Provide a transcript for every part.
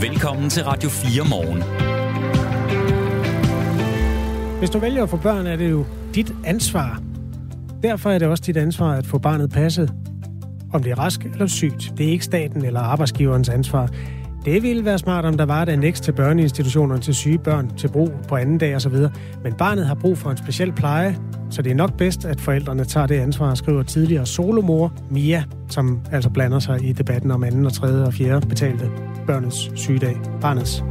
Velkommen til Radio 4 morgen. Hvis du vælger at få børn, er det jo dit ansvar. Derfor er det også dit ansvar at få barnet passet. Om det er rask eller sygt, det er ikke staten eller arbejdsgiverens ansvar. Det ville være smart, om der var et annex til børneinstitutionerne til syge børn til brug på anden dag osv. Men barnet har brug for en speciel pleje, så det er nok bedst, at forældrene tager det ansvar, skriver tidligere solomor Mia, som altså blander sig i debatten om anden og tredje og fjerde betalte børnets sygedag. Barnets.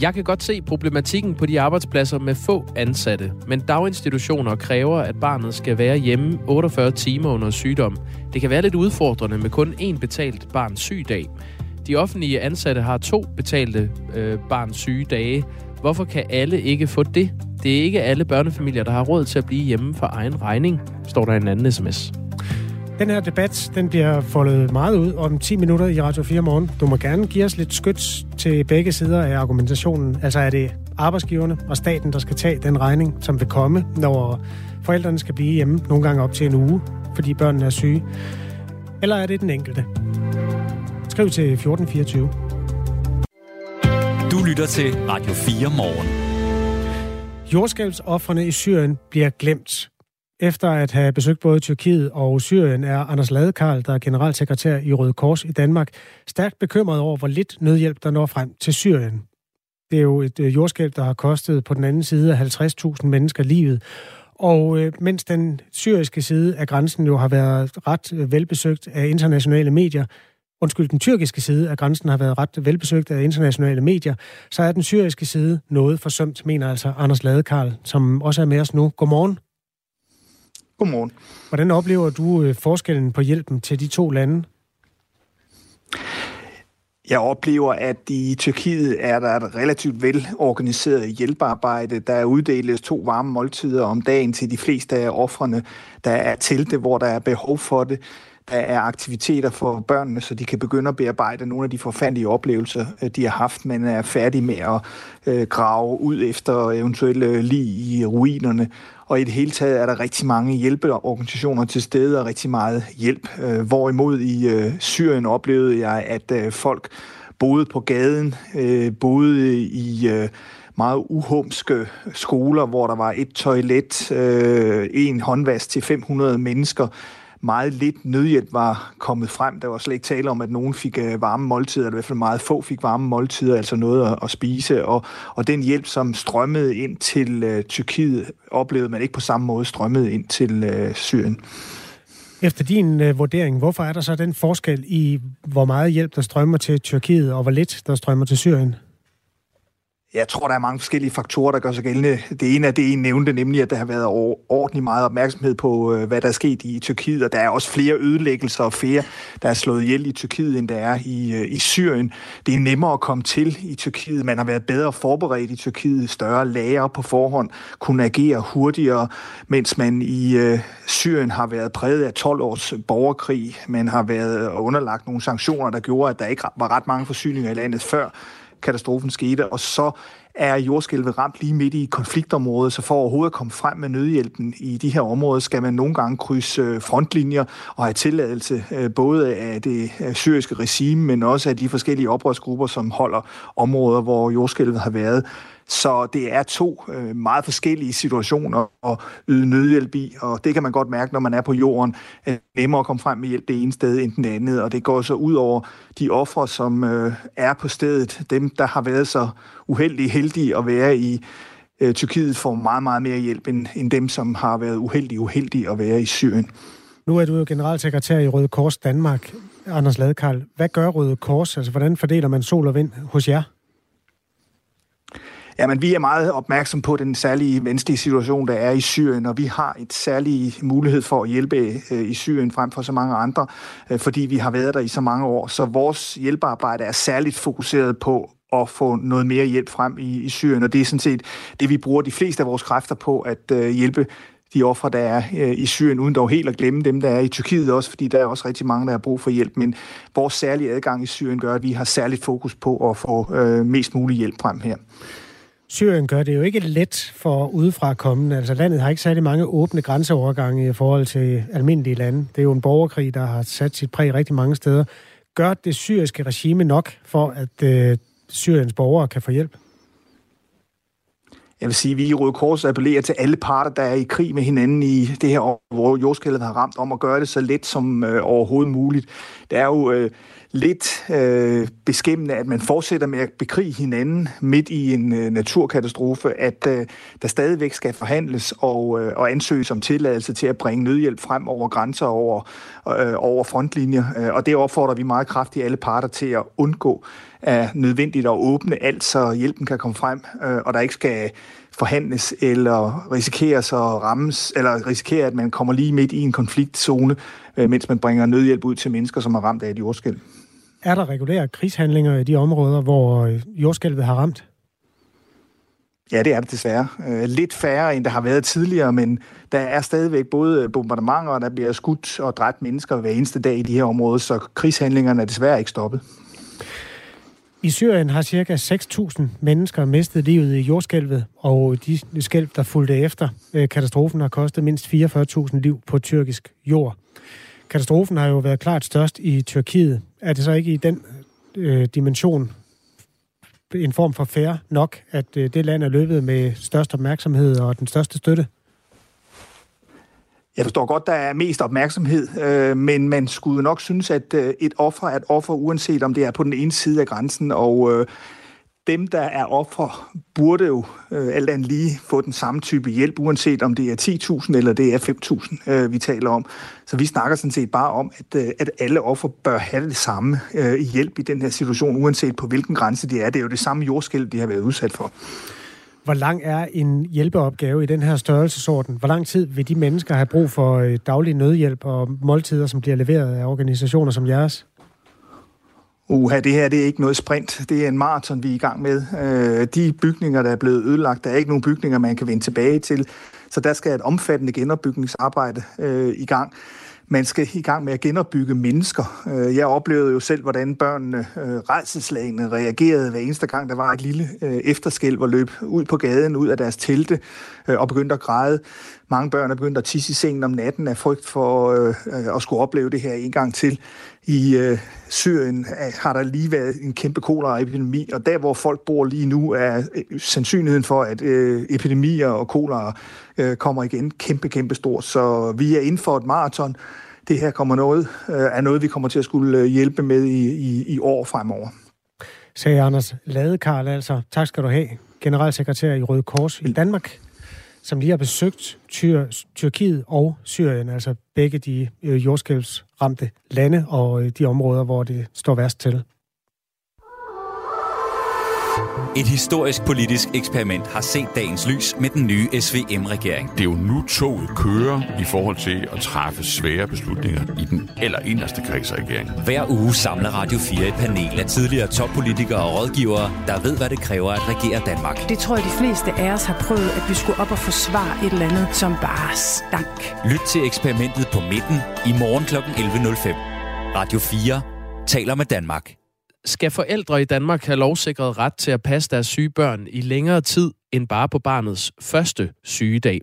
Jeg kan godt se problematikken på de arbejdspladser med få ansatte, men daginstitutioner kræver, at barnet skal være hjemme 48 timer under sygdom. Det kan være lidt udfordrende med kun én betalt barns sygedag. De offentlige ansatte har to betalte øh, barns sygedage. Hvorfor kan alle ikke få det? Det er ikke alle børnefamilier, der har råd til at blive hjemme for egen regning, står der i en anden sms. Den her debat, den bliver foldet meget ud om 10 minutter i Radio 4 morgen. Du må gerne give os lidt skyts til begge sider af argumentationen. Altså er det arbejdsgiverne og staten, der skal tage den regning, som vil komme, når forældrene skal blive hjemme nogle gange op til en uge, fordi børnene er syge? Eller er det den enkelte? Skriv til 1424. Du lytter til Radio 4 morgen. Jordskælvsoffrene i Syrien bliver glemt. Efter at have besøgt både Tyrkiet og Syrien, er Anders Ladekarl, der er generalsekretær i Røde Kors i Danmark, stærkt bekymret over, hvor lidt nødhjælp, der når frem til Syrien. Det er jo et øh, jordskælv, der har kostet på den anden side 50.000 mennesker livet. Og øh, mens den syriske side af grænsen jo har været ret øh, velbesøgt af internationale medier, undskyld, den tyrkiske side af grænsen har været ret velbesøgt af internationale medier, så er den syriske side noget forsømt, mener altså Anders Ladekarl, som også er med os nu. Godmorgen. Godmorgen. Hvordan oplever du øh, forskellen på hjælpen til de to lande? Jeg oplever, at i Tyrkiet er der et relativt velorganiseret hjælpearbejde. Der uddeles to varme måltider om dagen til de fleste af offrene. Der er telte, hvor der er behov for det. Der er aktiviteter for børnene, så de kan begynde at bearbejde nogle af de forfærdelige oplevelser, øh, de har haft, men er færdige med at øh, grave ud efter eventuelle lig i ruinerne. Og i det hele taget er der rigtig mange hjælpeorganisationer til stede og rigtig meget hjælp. Øh, hvorimod i øh, Syrien oplevede jeg, at øh, folk boede på gaden, øh, boede i... Øh, meget uhumske skoler, hvor der var et toilet, øh, en håndvask til 500 mennesker meget lidt nødhjælp var kommet frem. Der var slet ikke tale om, at nogen fik øh, varme måltider, eller i hvert fald meget få fik varme måltider, altså noget at, at spise. Og, og den hjælp, som strømmede ind til øh, Tyrkiet, oplevede man ikke på samme måde strømmede ind til øh, Syrien. Efter din øh, vurdering, hvorfor er der så den forskel i, hvor meget hjælp der strømmer til Tyrkiet, og hvor lidt der strømmer til Syrien? Jeg tror, der er mange forskellige faktorer, der gør sig gældende. Det ene er det, en nævnte, nemlig at der har været ordentlig meget opmærksomhed på, øh, hvad der er sket i Tyrkiet, og der er også flere ødelæggelser og flere, der er slået ihjel i Tyrkiet, end der er i, øh, i Syrien. Det er nemmere at komme til i Tyrkiet. Man har været bedre forberedt i Tyrkiet, større lager på forhånd, kunne agere hurtigere, mens man i øh, Syrien har været præget af 12 års borgerkrig. Man har været underlagt nogle sanktioner, der gjorde, at der ikke var ret mange forsyninger i landet før katastrofen skete, og så er jordskælvet ramt lige midt i konfliktområdet, så for overhovedet at komme frem med nødhjælpen i de her områder, skal man nogle gange krydse øh, frontlinjer og have tilladelse øh, både af det øh, syriske regime, men også af de forskellige oprørsgrupper, som holder områder, hvor jordskælvet har været. Så det er to øh, meget forskellige situationer at yde nødhjælp i, og det kan man godt mærke, når man er på jorden. Det er nemmere at komme frem med hjælp det ene sted end den andet, og det går så ud over de ofre, som øh, er på stedet. Dem, der har været så uheldige heldige at være i øh, Tyrkiet, får meget, meget mere hjælp end, end dem, som har været uheldige uheldige at være i Syrien. Nu er du jo generalsekretær i Røde Kors Danmark, Anders Ladekarl. Hvad gør Røde Kors? Altså, hvordan fordeler man sol og vind hos jer? Jamen, vi er meget opmærksom på den særlige vanskelige situation, der er i Syrien, og vi har et særligt mulighed for at hjælpe øh, i Syrien frem for så mange andre, øh, fordi vi har været der i så mange år. Så vores hjælpearbejde er særligt fokuseret på at få noget mere hjælp frem i, i Syrien, og det er sådan set det, vi bruger de fleste af vores kræfter på at øh, hjælpe de ofre, der er øh, i Syrien, uden dog helt at glemme dem, der er i Tyrkiet også, fordi der er også rigtig mange, der har brug for hjælp. Men vores særlige adgang i Syrien gør, at vi har særligt fokus på at få øh, mest mulig hjælp frem her. Syrien gør det jo ikke let for udefra kommende. Altså landet har ikke særlig mange åbne grænseovergange i forhold til almindelige lande. Det er jo en borgerkrig, der har sat sit præg rigtig mange steder. gør det syriske regime nok for, at øh, Syriens borgere kan få hjælp? Jeg vil sige, at vi i Røde Kors appellerer til alle parter, der er i krig med hinanden i det her år, hvor jordskælvet har ramt, om at gøre det så let som øh, overhovedet muligt. Det er jo øh, lidt øh, beskæmmende, at man fortsætter med at bekrige hinanden midt i en øh, naturkatastrofe, at øh, der stadigvæk skal forhandles og, øh, og ansøges om tilladelse til at bringe nødhjælp frem over grænser over, øh, over frontlinjer. Øh, og det opfordrer vi meget kraftigt alle parter til at undgå er nødvendigt at åbne alt, så hjælpen kan komme frem, øh, og der ikke skal forhandles eller risikeres at rammes, eller risikere, at man kommer lige midt i en konfliktzone, øh, mens man bringer nødhjælp ud til mennesker, som er ramt af et jordskælv. Er der regulære krigshandlinger i de områder, hvor øh, jordskælvet har ramt? Ja, det er det desværre. Lidt færre, end der har været tidligere, men der er stadigvæk både bombardementer, og der bliver skudt og dræbt mennesker hver eneste dag i de her områder, så krigshandlingerne er desværre ikke stoppet. I Syrien har ca. 6.000 mennesker mistet livet i jordskælvet, og de skælv, der fulgte efter øh, katastrofen, har kostet mindst 44.000 liv på tyrkisk jord. Katastrofen har jo været klart størst i Tyrkiet. Er det så ikke i den øh, dimension en form for færre nok, at øh, det land er løbet med størst opmærksomhed og den største støtte? Jeg forstår godt, der er mest opmærksomhed, øh, men man skulle nok synes, at øh, et offer er et offer, uanset om det er på den ene side af grænsen, og øh, dem, der er ofre, burde jo øh, alt andet lige få den samme type hjælp, uanset om det er 10.000 eller det er 5.000, øh, vi taler om. Så vi snakker sådan set bare om, at, øh, at alle ofre bør have det samme øh, hjælp i den her situation, uanset på hvilken grænse de er. Det er jo det samme jordskæld, de har været udsat for. Hvor lang er en hjælpeopgave i den her størrelsesorden? Hvor lang tid vil de mennesker have brug for øh, daglig nødhjælp og måltider, som bliver leveret af organisationer som jeres? Uha, det her det er ikke noget sprint. Det er en maraton, vi er i gang med. Øh, de bygninger, der er blevet ødelagt, der er ikke nogen bygninger, man kan vende tilbage til. Så der skal et omfattende genopbygningsarbejde øh, i gang man skal i gang med at genopbygge mennesker. Øh, jeg oplevede jo selv, hvordan børnene øh, redselslagene reagerede hver eneste gang, der var et lille øh, efterskælv og løb ud på gaden, ud af deres telte øh, og begyndte at græde. Mange børn er begyndt at tisse i sengen om natten af frygt for at skulle opleve det her en gang til. I Syrien har der lige været en kæmpe koleraepidemi, og der hvor folk bor lige nu er sandsynligheden for, at epidemier og kolera kommer igen kæmpe, kæmpe stor. Så vi er inden for et maraton, det her kommer noget, øh, er noget, vi kommer til at skulle øh, hjælpe med i, i, i år fremover. Sagde Anders Ladekarl altså. Tak skal du have, generalsekretær i Røde Kors i Danmark, som lige har besøgt Tyr, Tyrkiet og Syrien, altså begge de øh, jordskælvsramte lande og øh, de områder, hvor det står værst til. Et historisk politisk eksperiment har set dagens lys med den nye SVM-regering. Det er jo nu toget kører i forhold til at træffe svære beslutninger i den eller inderste kreds af regeringen. Hver uge samler Radio 4 et panel af tidligere toppolitikere og rådgivere, der ved, hvad det kræver at regere Danmark. Det tror jeg, de fleste af os har prøvet, at vi skulle op og forsvare et eller andet, som bare stank. Lyt til eksperimentet på midten i morgen kl. 11.05. Radio 4 taler med Danmark skal forældre i Danmark have lovsikret ret til at passe deres syge børn i længere tid end bare på barnets første sygedag.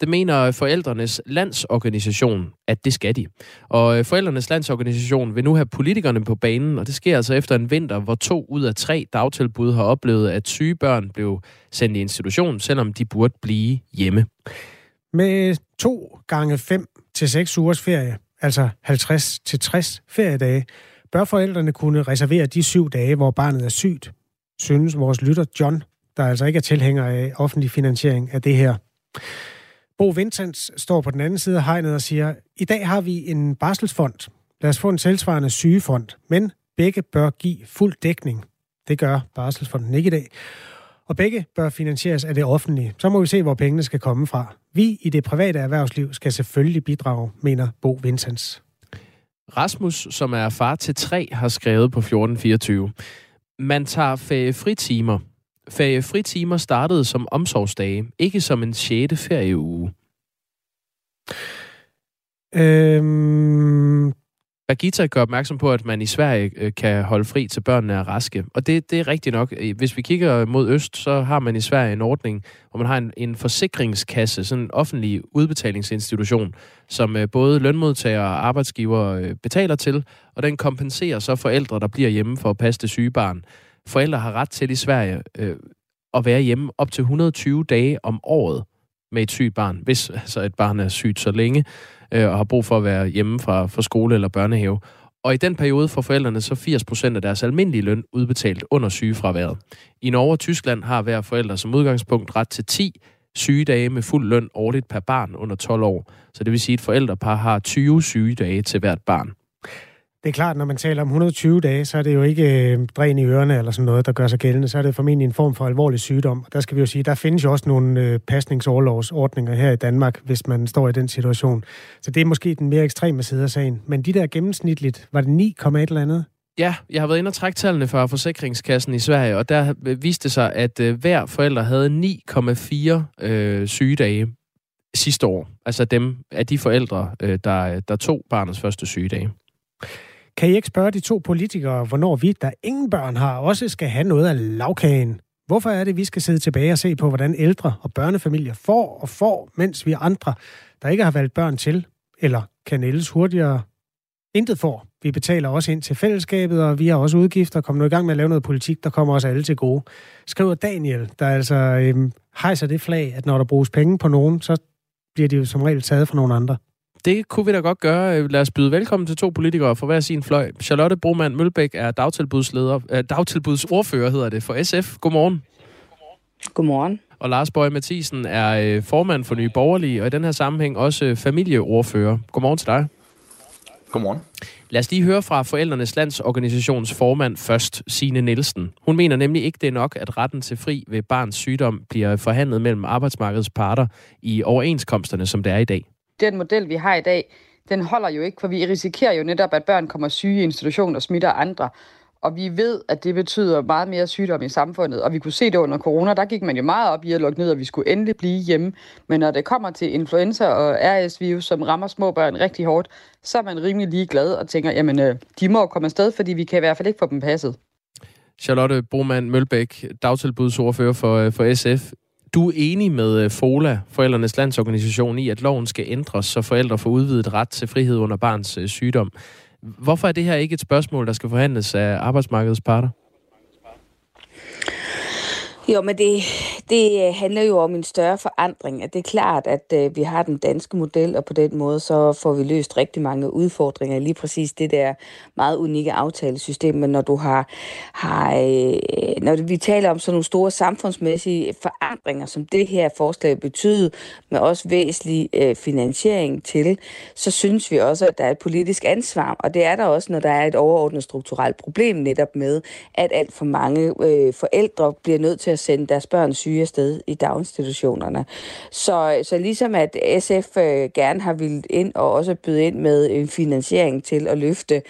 Det mener forældrenes landsorganisation, at det skal de. Og øh, forældrenes landsorganisation vil nu have politikerne på banen, og det sker altså efter en vinter, hvor to ud af tre dagtilbud har oplevet, at syge børn blev sendt i institution, selvom de burde blive hjemme. Med to gange fem til seks ugers ferie, altså 50 til 60 feriedage, Bør forældrene kunne reservere de syv dage, hvor barnet er sygt, synes vores lytter John, der altså ikke er tilhænger af offentlig finansiering af det her. Bo Vincents står på den anden side af hegnet og siger, i dag har vi en barselsfond. Lad os få en tilsvarende sygefond, men begge bør give fuld dækning. Det gør barselsfonden ikke i dag. Og begge bør finansieres af det offentlige. Så må vi se, hvor pengene skal komme fra. Vi i det private erhvervsliv skal selvfølgelig bidrage, mener Bo Vincents. Rasmus, som er far til tre, har skrevet på 1424. Man tager feriefritimer. Feriefritimer startede som omsorgsdage, ikke som en 6. ferieuge. Øhm, Bagita gør opmærksom på, at man i Sverige øh, kan holde fri til børnene er raske. Og det, det er rigtigt nok. Hvis vi kigger mod øst, så har man i Sverige en ordning, hvor man har en, en forsikringskasse, sådan en offentlig udbetalingsinstitution, som øh, både lønmodtagere og arbejdsgivere øh, betaler til, og den kompenserer så forældre, der bliver hjemme for at passe det syge barn. Forældre har ret til i Sverige øh, at være hjemme op til 120 dage om året med et sygt barn, hvis altså et barn er sygt så længe øh, og har brug for at være hjemme fra, fra skole eller børnehave. Og i den periode får forældrene så 80% af deres almindelige løn udbetalt under sygefraværet. I Norge og Tyskland har hver forælder som udgangspunkt ret til 10 sygedage med fuld løn årligt per barn under 12 år. Så det vil sige, at et forældrepar har 20 sygedage til hvert barn. Det er klart, når man taler om 120 dage, så er det jo ikke øh, dræn i ørerne eller sådan noget, der gør sig gældende. Så er det formentlig en form for alvorlig sygdom. Der skal vi jo sige, der findes jo også nogle øh, pasningsoverlovsordninger her i Danmark, hvis man står i den situation. Så det er måske den mere ekstreme side af sagen. Men de der gennemsnitligt, var det 9, et eller andet? Ja, jeg har været inde og trække tallene fra Forsikringskassen i Sverige, og der viste det sig, at øh, hver forælder havde 9,4 øh, sygedage sidste år. Altså dem af de forældre, øh, der, der tog barnets første sygedage. Kan I ikke spørge de to politikere, hvornår vi, der ingen børn har, også skal have noget af lavkagen? Hvorfor er det, vi skal sidde tilbage og se på, hvordan ældre og børnefamilier får og får, mens vi andre, der ikke har valgt børn til, eller kan ældes hurtigere, intet får? Vi betaler også ind til fællesskabet, og vi har også udgifter. Kom nu i gang med at lave noget politik, der kommer os alle til gode. Skriver Daniel, der altså øhm, hejser det flag, at når der bruges penge på nogen, så bliver de jo som regel taget fra nogle andre. Det kunne vi da godt gøre. Lad os byde velkommen til to politikere for hver sin fløj. Charlotte Broman Mølbæk er dagtilbudsleder, äh, dagtilbudsordfører hedder det, for SF. Godmorgen. Godmorgen. Og Lars Bøje Mathisen er øh, formand for Nye Borgerlige, og i den her sammenhæng også familieordfører. Godmorgen til dig. Godmorgen. Lad os lige høre fra Forældrenes Landsorganisations formand først, Signe Nielsen. Hun mener nemlig ikke, det er nok, at retten til fri ved barns sygdom bliver forhandlet mellem arbejdsmarkedets parter i overenskomsterne, som det er i dag den model, vi har i dag, den holder jo ikke, for vi risikerer jo netop, at børn kommer syge i institutioner og smitter andre. Og vi ved, at det betyder meget mere sygdom i samfundet. Og vi kunne se det under corona, der gik man jo meget op i at lukke ned, og vi skulle endelig blive hjemme. Men når det kommer til influenza og RS-virus, som rammer små børn rigtig hårdt, så er man rimelig ligeglad og tænker, jamen øh, de må komme afsted, fordi vi kan i hvert fald ikke få dem passet. Charlotte Broman Mølbæk, dagtilbudsordfører for, øh, for SF. Du er enig med øh, FOLA, Forældrenes Landsorganisation, i, at loven skal ændres, så forældre får udvidet ret til frihed under barns sygdom. Hvorfor er det her ikke et spørgsmål, der skal forhandles af arbejdsmarkedets parter? Jo, men det, det øh, handler jo om en større forandring. At det er klart, at øh, vi har den danske model, og på den måde så får vi løst rigtig mange udfordringer. Lige præcis det der meget unikke aftalesystem. Men når du har, har øh, når vi taler om sådan nogle store samfundsmæssige forandringer, som det her forslag betyder, med også væsentlig finansiering til, så synes vi også, at der er et politisk ansvar. Og det er der også, når der er et overordnet strukturelt problem netop med, at alt for mange øh, forældre bliver nødt til at sende deres børn syge afsted i daginstitutionerne. Så, så ligesom at SF øh, gerne har vildt ind og også byde ind med en finansiering til at løfte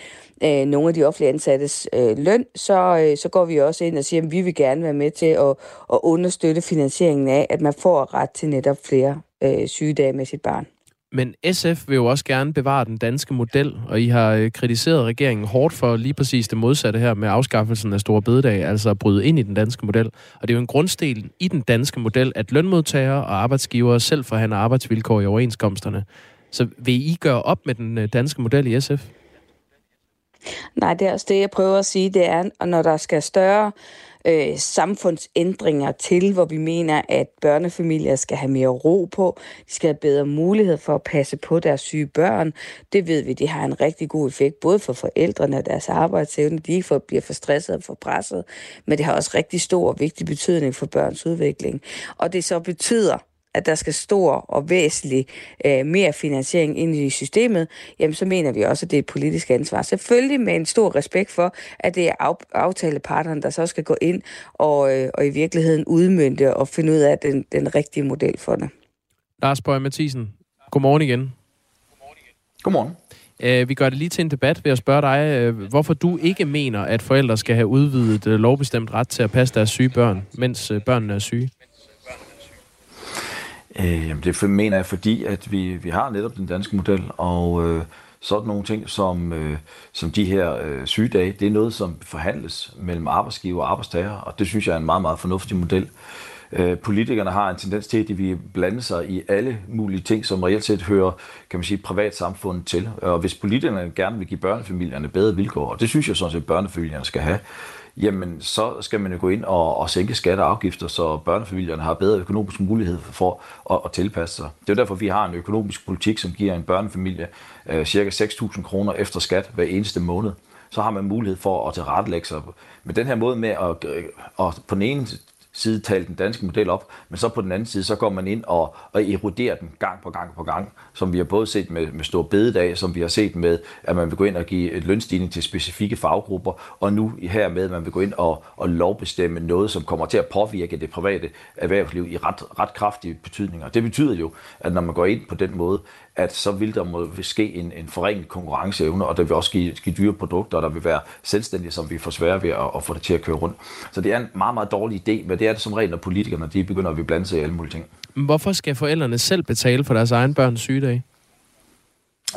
øh, nogle af de offentlige ansattes øh, løn, så, øh, så går vi også ind og siger, at vi vil gerne være med til at, at understøtte finansieringen af, at man får ret til netop flere øh, sygedage med sit barn. Men SF vil jo også gerne bevare den danske model, og I har øh, kritiseret regeringen hårdt for lige præcis det modsatte her med afskaffelsen af store bededag, altså at bryde ind i den danske model. Og det er jo en grundsten i den danske model, at lønmodtagere og arbejdsgivere selv forhandler arbejdsvilkår i overenskomsterne. Så vil I gøre op med den øh, danske model i SF? Nej, det er også det, jeg prøver at sige, det er, når der skal større øh, samfundsændringer til, hvor vi mener, at børnefamilier skal have mere ro på, de skal have bedre mulighed for at passe på deres syge børn. Det ved vi, det har en rigtig god effekt, både for forældrene og deres arbejdsevne. De ikke bliver for stresset og for presset, men det har også rigtig stor og vigtig betydning for børns udvikling. Og det så betyder, at der skal stor og væsentlig øh, mere finansiering ind i systemet, jamen så mener vi også, at det er et politisk ansvar. Selvfølgelig med en stor respekt for, at det er af, aftalepartnerne, der så skal gå ind og, øh, og i virkeligheden udmynde og finde ud af den, den rigtige model for det. Lars Bøge Mathisen, godmorgen igen. Godmorgen. Uh, vi gør det lige til en debat ved at spørge dig, uh, hvorfor du ikke mener, at forældre skal have udvidet uh, lovbestemt ret til at passe deres syge børn, mens børnene er syge. Øh, jamen det mener jeg, fordi at vi, vi har netop den danske model, og øh, sådan nogle ting som, øh, som de her øh, sygedage, det er noget, som forhandles mellem arbejdsgiver og arbejdstager, og det synes jeg er en meget, meget fornuftig model. Øh, politikerne har en tendens til, at de vil blande sig i alle mulige ting, som reelt set hører kan man sige, privatsamfundet til. Og hvis politikerne gerne vil give børnefamilierne bedre vilkår, og det synes jeg sådan set, at børnefamilierne skal have, jamen så skal man jo gå ind og, og sænke skatter og afgifter, så børnefamilierne har bedre økonomisk mulighed for at, at tilpasse sig. Det er derfor, vi har en økonomisk politik, som giver en børnefamilie øh, ca. 6.000 kroner efter skat hver eneste måned. Så har man mulighed for at tilrettelægge sig. Men den her måde med at, øh, at på den ene side tale den danske model op, men så på den anden side, så går man ind og, og eroderer den gang på gang på gang, som vi har både set med, med stor bededag, som vi har set med, at man vil gå ind og give et lønstigning til specifikke faggrupper, og nu her med, at man vil gå ind og, og lovbestemme noget, som kommer til at påvirke det private erhvervsliv i ret, ret kraftige betydninger. Det betyder jo, at når man går ind på den måde, at så vil der måske ske en, en forringet konkurrenceevne, og der vil også give, give dyre produkter, og der vil være selvstændige, som vi får svære ved at, at få det til at køre rundt. Så det er en meget, meget dårlig idé, men det er det som regel, når politikerne de begynder at blande sig i alle mulige ting. Hvorfor skal forældrene selv betale for deres egen børns sygedage?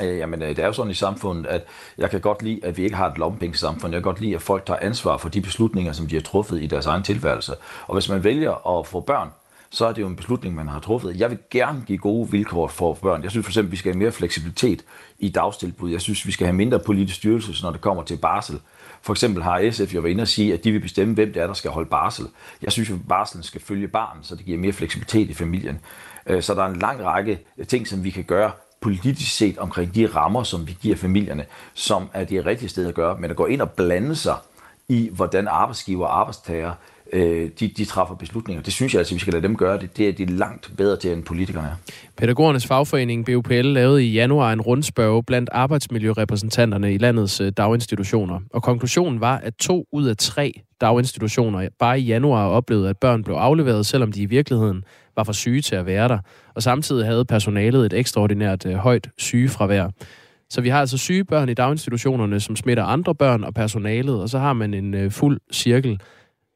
Øh, jamen, øh, det er jo sådan i samfundet, at jeg kan godt lide, at vi ikke har et lommepengesamfund. Jeg kan godt lide, at folk tager ansvar for de beslutninger, som de har truffet i deres egen tilværelse. Og hvis man vælger at få børn, så er det jo en beslutning, man har truffet. Jeg vil gerne give gode vilkår for børn. Jeg synes for eksempel, at vi skal have mere fleksibilitet i dagstilbud. Jeg synes, vi skal have mindre politisk styrelse, når det kommer til barsel. For eksempel har SF jo været inde og sige, at de vil bestemme, hvem det er, der skal holde barsel. Jeg synes jo, at barselen skal følge barnet, så det giver mere fleksibilitet i familien. Øh, så der er en lang række ting, som vi kan gøre politisk set omkring de rammer, som vi giver familierne, som er det rigtige sted at gøre. Men at gå ind og blande sig i, hvordan arbejdsgiver og arbejdstager øh, de, de træffer beslutninger. Det synes jeg altså, vi skal lade dem gøre det. Det er de langt bedre til, end politikerne er. Pædagogernes fagforening BUPL lavede i januar en rundspørg blandt arbejdsmiljørepræsentanterne i landets øh, daginstitutioner. Og konklusionen var, at to ud af tre daginstitutioner bare i januar oplevede, at børn blev afleveret, selvom de i virkeligheden var for syge til at være der. Og samtidig havde personalet et ekstraordinært øh, højt sygefravær. Så vi har altså syge børn i daginstitutionerne, som smitter andre børn og personalet, og så har man en øh, fuld cirkel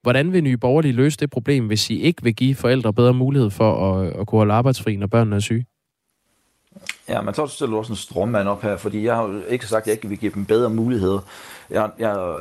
Hvordan vil Nye Borgerlige løse det problem, hvis I ikke vil give forældre bedre mulighed for at, at kunne holde arbejdsfri, når børnene er syge? Ja, man tager stiller også en strømmand op her, fordi jeg har ikke sagt, at jeg ikke vil give dem bedre muligheder. Jeg, jeg,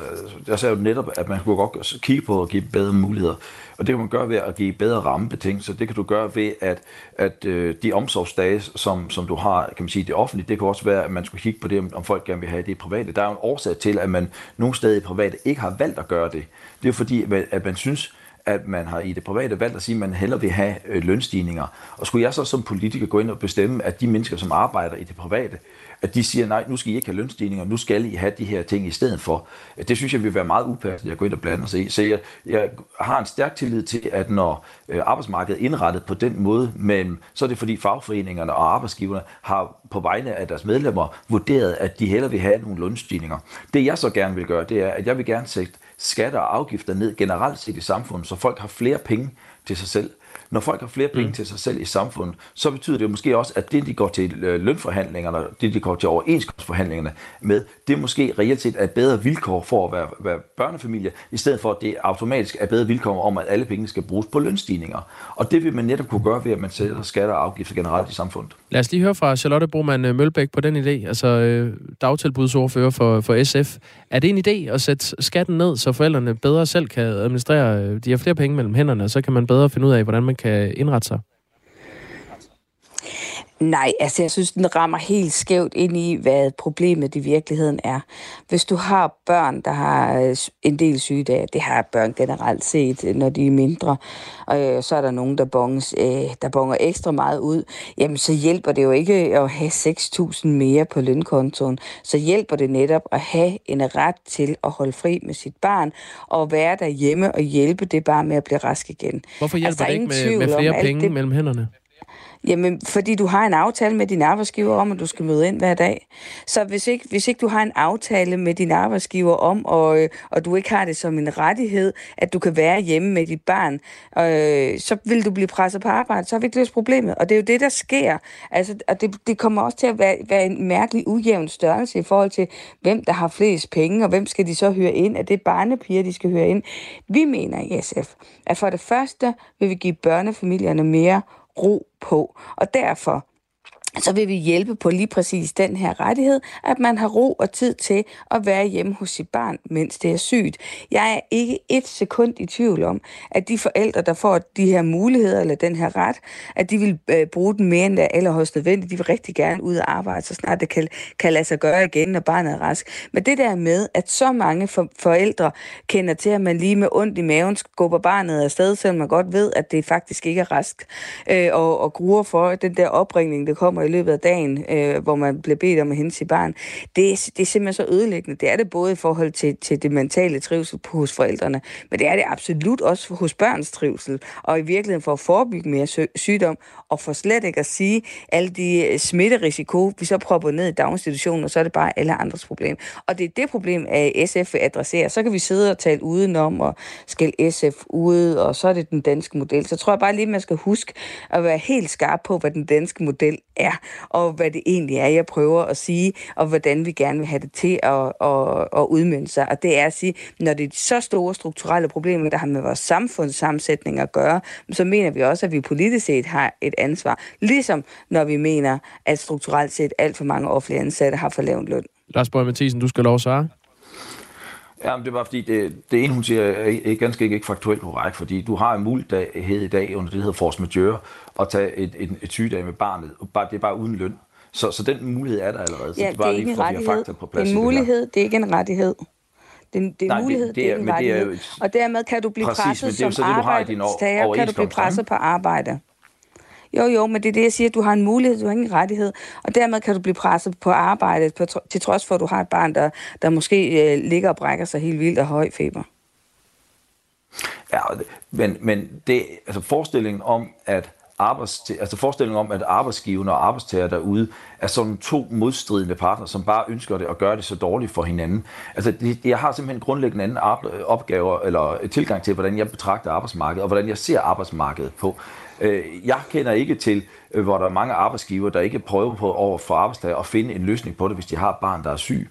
jeg sagde jo netop, at man kunne godt kigge på at give bedre muligheder. Og det kan man gøre ved at give bedre rammebetingelser. Det kan du gøre ved, at, at øh, de omsorgsdage, som, som du har, kan man sige, det offentlige, det kan også være, at man skulle kigge på det, om folk gerne vil have det private. Der er jo en årsag til, at man nogle steder i private ikke har valgt at gøre det. Det er fordi, at man synes, at man har i det private valgt at sige, at man hellere vil have øh, lønstigninger. Og skulle jeg så som politiker gå ind og bestemme, at de mennesker, som arbejder i det private, at de siger, nej, nu skal I ikke have lønstigninger, nu skal I have de her ting i stedet for. Øh, det synes jeg vil være meget upassende, at gå ind og blande sig i. Så jeg, jeg har en stærk tillid til, at når øh, arbejdsmarkedet er indrettet på den måde, men så er det fordi fagforeningerne og arbejdsgiverne har på vegne af deres medlemmer vurderet, at de hellere vil have nogle lønstigninger. Det jeg så gerne vil gøre, det er, at jeg vil gerne sætte skatter og afgifter ned generelt set i samfundet, så folk har flere penge til sig selv. Når folk har flere penge mm. til sig selv i samfundet, så betyder det måske også, at det, de går til øh, lønforhandlingerne, det, de går til overenskomstforhandlingerne med, det måske reelt set er bedre vilkår for at være, være børnefamilie, i stedet for, at det automatisk er bedre vilkår om, at alle penge skal bruges på lønstigninger. Og det vil man netop kunne gøre ved, at man sætter skatter og afgifter generelt i samfundet. Lad os lige høre fra Charlotte Broman øh, Mølbæk på den idé, altså øh, dagtilbudsordfører for, for SF. Er det en idé at sætte skatten ned, så forældrene bedre selv kan administrere, de har flere penge mellem hænderne, og så kan man bedre finde ud af, hvordan man kan indrette sig? Nej, altså jeg synes, den rammer helt skævt ind i, hvad problemet i virkeligheden er. Hvis du har børn, der har øh, en del sygedage, det har børn generelt set, når de er mindre, og øh, så er der nogen, der, bonges, øh, der bonger ekstra meget ud, jamen så hjælper det jo ikke at have 6.000 mere på lønkontoen. Så hjælper det netop at have en ret til at holde fri med sit barn, og være derhjemme og hjælpe det barn med at blive rask igen. Hvorfor hjælper altså, det ikke med, med flere penge det... mellem hænderne? Jamen, fordi du har en aftale med din arbejdsgiver om, at du skal møde ind hver dag. Så hvis ikke, hvis ikke du har en aftale med din arbejdsgiver om, og, og du ikke har det som en rettighed, at du kan være hjemme med dit barn, øh, så vil du blive presset på arbejde. Så har vi ikke løst problemet. Og det er jo det, der sker. Altså, og det, det kommer også til at være, være en mærkelig ujævn størrelse i forhold til, hvem der har flest penge, og hvem skal de så høre ind? Er det barnepiger, de skal høre ind? Vi mener i SF, at for det første vil vi give børnefamilierne mere ro på. Og derfor så vil vi hjælpe på lige præcis den her rettighed, at man har ro og tid til at være hjemme hos sit barn, mens det er sygt. Jeg er ikke et sekund i tvivl om, at de forældre, der får de her muligheder eller den her ret, at de vil øh, bruge den mere end det allerhøjst nødvendigt. De vil rigtig gerne ud og arbejde, så snart det kan, kan lade sig gøre igen, når barnet er rask. Men det der med, at så mange for, forældre kender til, at man lige med ondt i maven skubber barnet afsted, selvom man godt ved, at det faktisk ikke er rask, øh, og, og gruer for den der opringning, der kommer i løbet af dagen, øh, hvor man bliver bedt om at hente sit barn, det det er simpelthen så ødelæggende. Det er det både i forhold til, til det mentale trivsel hos forældrene, men det er det absolut også hos børns trivsel, og i virkeligheden for at forebygge mere sygdom, og for slet ikke at sige alle de øh, smitterisiko, vi så propper ned i daginstitutionen, og så er det bare alle andres problem. Og det er det problem, at SF vil adressere. Så kan vi sidde og tale udenom og skælde SF ude, og så er det den danske model. Så tror jeg bare lige, man skal huske at være helt skarp på, hvad den danske model er, og hvad det egentlig er, jeg prøver at sige, og hvordan vi gerne vil have det til at, at, at udmynde sig. Og det er at sige, når det er så store strukturelle problemer, der har med vores samfundssammensætning at gøre, så mener vi også, at vi politisk set har et ansvar. Ligesom når vi mener, at strukturelt set alt for mange offentlige ansatte har for lavt løn. Lars Borg Mathisen, du skal lov at svare. Ja, men det var fordi, det, det ene, hun siger, er ganske ikke faktuelt korrekt, fordi du har en mulighed i dag under det, der hedder force majeure, at tage et, et, et sygedag med barnet. Det er bare uden løn. Så, så den mulighed er der allerede. Så ja, det er, bare det er ikke lige, en rettighed. På plads det er en mulighed, det, det er ikke en rettighed. Det, det er Nej, mulighed, det, det, er, det er ikke en rettighed. Et... Og dermed kan du blive Præcis, presset som det, arbejdstager, kan du blive presset på arbejde. Jo, jo, men det er det, jeg siger, at du har en mulighed, du har ingen rettighed, og dermed kan du blive presset på arbejdet, på, til trods for, at du har et barn, der, der måske øh, ligger og brækker sig helt vildt af høj feber. Ja, men, men det, altså forestillingen om, at arbejds, altså forestillingen om, at arbejdsgiverne og arbejdstager derude er sådan to modstridende partner, som bare ønsker det og gør det så dårligt for hinanden. Altså, det, jeg har simpelthen grundlæggende anden opgaver eller tilgang til, hvordan jeg betragter arbejdsmarkedet, og hvordan jeg ser arbejdsmarkedet på. Øh, jeg kender ikke til, øh, hvor der er mange arbejdsgiver, der ikke prøver på over for arbejdstager at finde en løsning på det, hvis de har et barn, der er syg.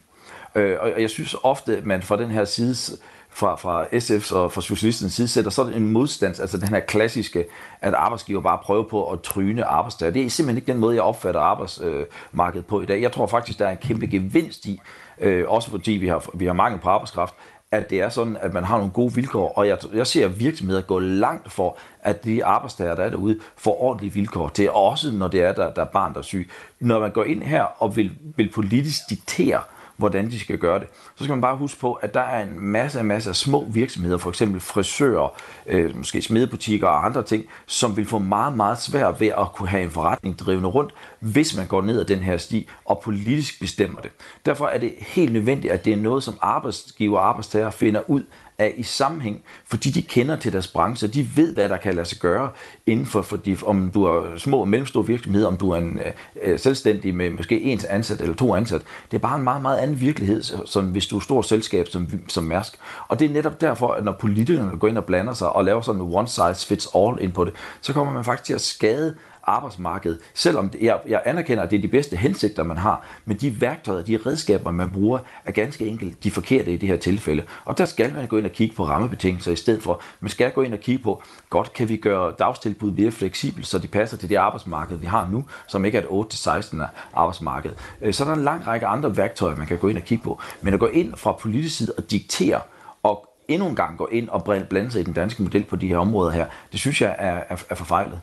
Øh, og jeg synes ofte, at man fra den her side fra, fra SF's og fra Socialistens side sætter sådan en modstand, altså den her klassiske, at arbejdsgiver bare prøver på at tryne arbejdstager. Det er simpelthen ikke den måde, jeg opfatter arbejdsmarkedet på i dag. Jeg tror faktisk, der er en kæmpe gevinst i, øh, også fordi vi har, vi har mangel på arbejdskraft, at det er sådan, at man har nogle gode vilkår, og jeg, jeg ser virksomheder gå langt for, at de arbejdstager, der er derude, får ordentlige vilkår til, også når det er, der, der er barn, der er syg. Når man går ind her og vil, vil politisk diktere, hvordan de skal gøre det. Så skal man bare huske på, at der er en masse, masse af små virksomheder, for eksempel frisører, øh, måske smedebutikker og andre ting, som vil få meget, meget svært ved at kunne have en forretning drivende rundt, hvis man går ned ad den her sti og politisk bestemmer det. Derfor er det helt nødvendigt, at det er noget, som arbejdsgiver og arbejdstager finder ud er i sammenhæng, fordi de kender til deres branche, de ved, hvad der kan lade sig gøre inden for, fordi om du er små og mellemstore virksomheder, om du er en øh, øh, selvstændig med måske en ansat eller to ansat. Det er bare en meget, meget anden virkelighed, som hvis du er et stort selskab som, som Mærsk. Og det er netop derfor, at når politikerne går ind og blander sig og laver sådan en one size fits all ind på det, så kommer man faktisk til at skade arbejdsmarked, selvom jeg, jeg anerkender, at det er de bedste hensigter, man har, men de værktøjer, de redskaber, man bruger, er ganske enkelt de forkerte i det her tilfælde. Og der skal man gå ind og kigge på rammebetingelser i stedet for. Man skal gå ind og kigge på, godt kan vi gøre dagstilbud mere fleksibelt, så de passer til det arbejdsmarked, vi har nu, som ikke er et 8-16 arbejdsmarked. Øh, så der er en lang række andre værktøjer, man kan gå ind og kigge på. Men at gå ind fra politisk side og diktere og endnu en gang gå ind og blande sig i den danske model på de her områder her, det synes jeg er, er, er forfejlet.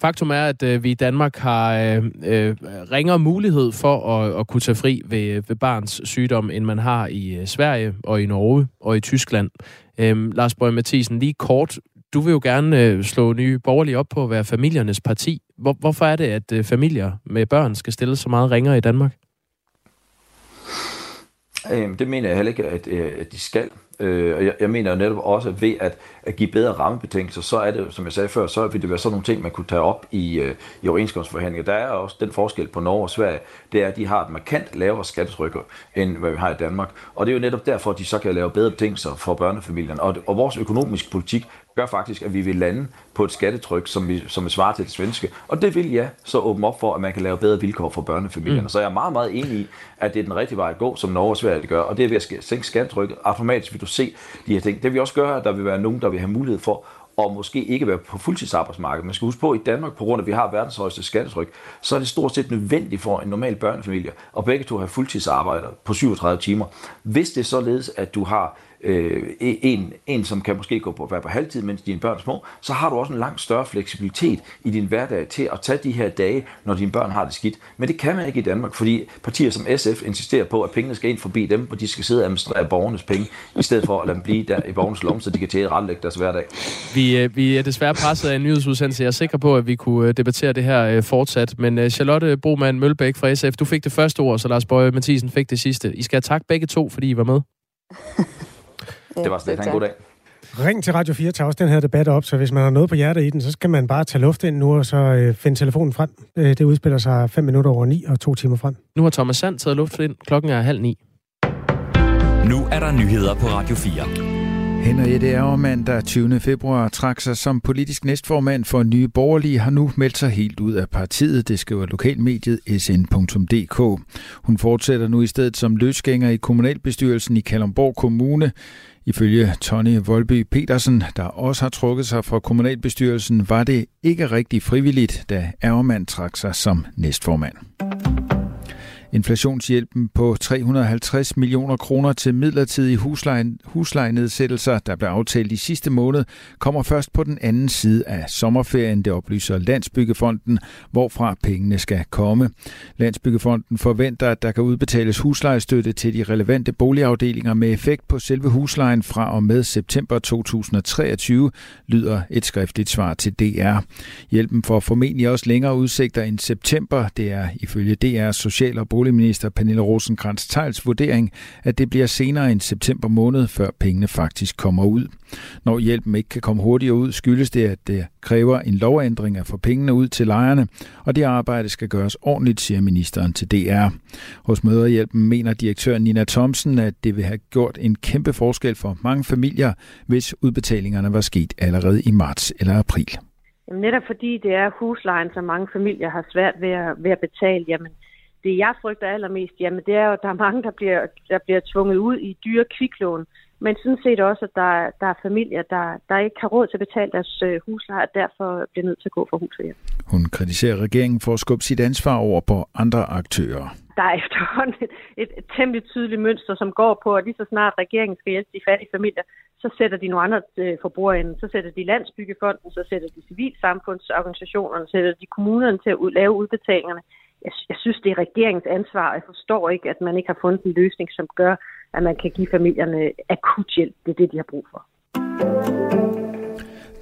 Faktum er, at øh, vi i Danmark har øh, øh, ringere mulighed for at, at kunne tage fri ved, ved barns sygdom, end man har i øh, Sverige og i Norge og i Tyskland. Øh, Lars Bøge Mathisen, lige kort. Du vil jo gerne øh, slå nye borgerlige op på at være familiernes parti. Hvor, hvorfor er det, at øh, familier med børn skal stille så meget ringere i Danmark? Øh, det mener jeg heller ikke, at, øh, at de skal. Øh, og jeg, jeg mener jo netop også, at ved at, at give bedre rammebetingelser, så er det, som jeg sagde før, så vil det være sådan nogle ting, man kunne tage op i, øh, i overenskomstforhandlinger. Der er også den forskel på Norge og Sverige, det er, at de har et markant lavere skattetryk, end hvad vi har i Danmark. Og det er jo netop derfor, at de så kan lave bedre betingelser for børnefamilierne. Og, og vores økonomiske politik gør faktisk, at vi vil lande på et skattetryk, som, vi, som er svarer til det svenske. Og det vil ja så åbne op for, at man kan lave bedre vilkår for børnefamilierne. Mm. Så jeg er meget, meget enig i, at det er den rigtige vej at gå, som Norge og Sverige gør. Og det er ved at sænke skattetrykket. Automatisk vil du se de her ting. Det vil også gøre, at der vil være nogen, der vil have mulighed for og måske ikke være på fuldtidsarbejdsmarkedet. Man skal huske på, at i Danmark, på grund af, at vi har verdens højeste skattetryk, så er det stort set nødvendigt for en normal børnefamilie, og begge to har fuldtidsarbejder på 37 timer. Hvis det er således, at du har øh, en, en, som kan måske gå på, være på halvtid, mens dine børn er små, så har du også en langt større fleksibilitet i din hverdag til at tage de her dage, når dine børn har det skidt. Men det kan man ikke i Danmark, fordi partier som SF insisterer på, at pengene skal ind forbi dem, og de skal sidde og administrere borgernes penge, i stedet for at lade dem blive der i borgernes lomme, så de kan retlægge deres hverdag. Vi, øh, vi er desværre presset af en nyhedsudsendelse. Jeg er sikker på, at vi kunne øh, debattere det her øh, fortsat. Men Charlotte Broman Mølbæk fra SF, du fik det første ord, så Lars Bøje Mathisen fik det sidste. I skal have tak begge to, fordi I var med. Det var slet en god dag. Ring til Radio 4, tag også den her debat op, så hvis man har noget på hjertet i den, så skal man bare tage luft ind nu, og så øh, finde telefonen frem. Øh, det udspiller sig 5 minutter over 9 og to timer frem. Nu har Thomas Sand taget luft ind. Klokken er halv ni. Nu er der nyheder på Radio 4. Henriette Ærgermand, der 20. februar trak sig som politisk næstformand for Nye Borgerlige, har nu meldt sig helt ud af partiet, det skriver lokalmediet sn.dk. Hun fortsætter nu i stedet som løsgænger i kommunalbestyrelsen i Kalundborg Kommune. Ifølge Tony Volby Petersen, der også har trukket sig fra kommunalbestyrelsen, var det ikke rigtig frivilligt, da Ærgermand trak sig som næstformand. Inflationshjælpen på 350 millioner kroner til midlertidige huslejen, huslejenedsættelser, der blev aftalt i sidste måned, kommer først på den anden side af sommerferien, det oplyser Landsbyggefonden, hvorfra pengene skal komme. Landsbyggefonden forventer, at der kan udbetales huslejestøtte til de relevante boligafdelinger med effekt på selve huslejen fra og med september 2023, lyder et skriftligt svar til DR. Hjælpen får formentlig også længere udsigter end september. Det er ifølge DR Social- og boligminister Pernille rosenkrantz teils vurdering, at det bliver senere end september måned, før pengene faktisk kommer ud. Når hjælpen ikke kan komme hurtigere ud, skyldes det, at det kræver en lovændring at få pengene ud til lejerne, og det arbejde skal gøres ordentligt, siger ministeren til DR. Hos Møderhjælpen mener direktør Nina Thomsen, at det vil have gjort en kæmpe forskel for mange familier, hvis udbetalingerne var sket allerede i marts eller april. Jamen netop fordi det er huslejen, som mange familier har svært ved at, ved at betale, jamen det jeg frygter allermest, jamen det er jo, at der er mange, der bliver, der bliver tvunget ud i dyre kviklån, men sådan set også, at der, der er familier, der, der ikke har råd til at betale deres øh, husleje, og derfor bliver nødt til at gå for hus hjem. Hun kritiserer regeringen for at skubbe sit ansvar over på andre aktører. Der er efterhånden et, et, et temmelig tydeligt mønster, som går på, at lige så snart regeringen skal hjælpe de fattige familier, så sætter de nogle andre øh, forbrugere. Så sætter de landsbyggefonden, så sætter de civilsamfundsorganisationerne, så sætter de kommunerne til at ud, lave udbetalingerne jeg, jeg synes, det er regeringens ansvar, og jeg forstår ikke, at man ikke har fundet en løsning, som gør, at man kan give familierne akut hjælp. Det er det, de har brug for.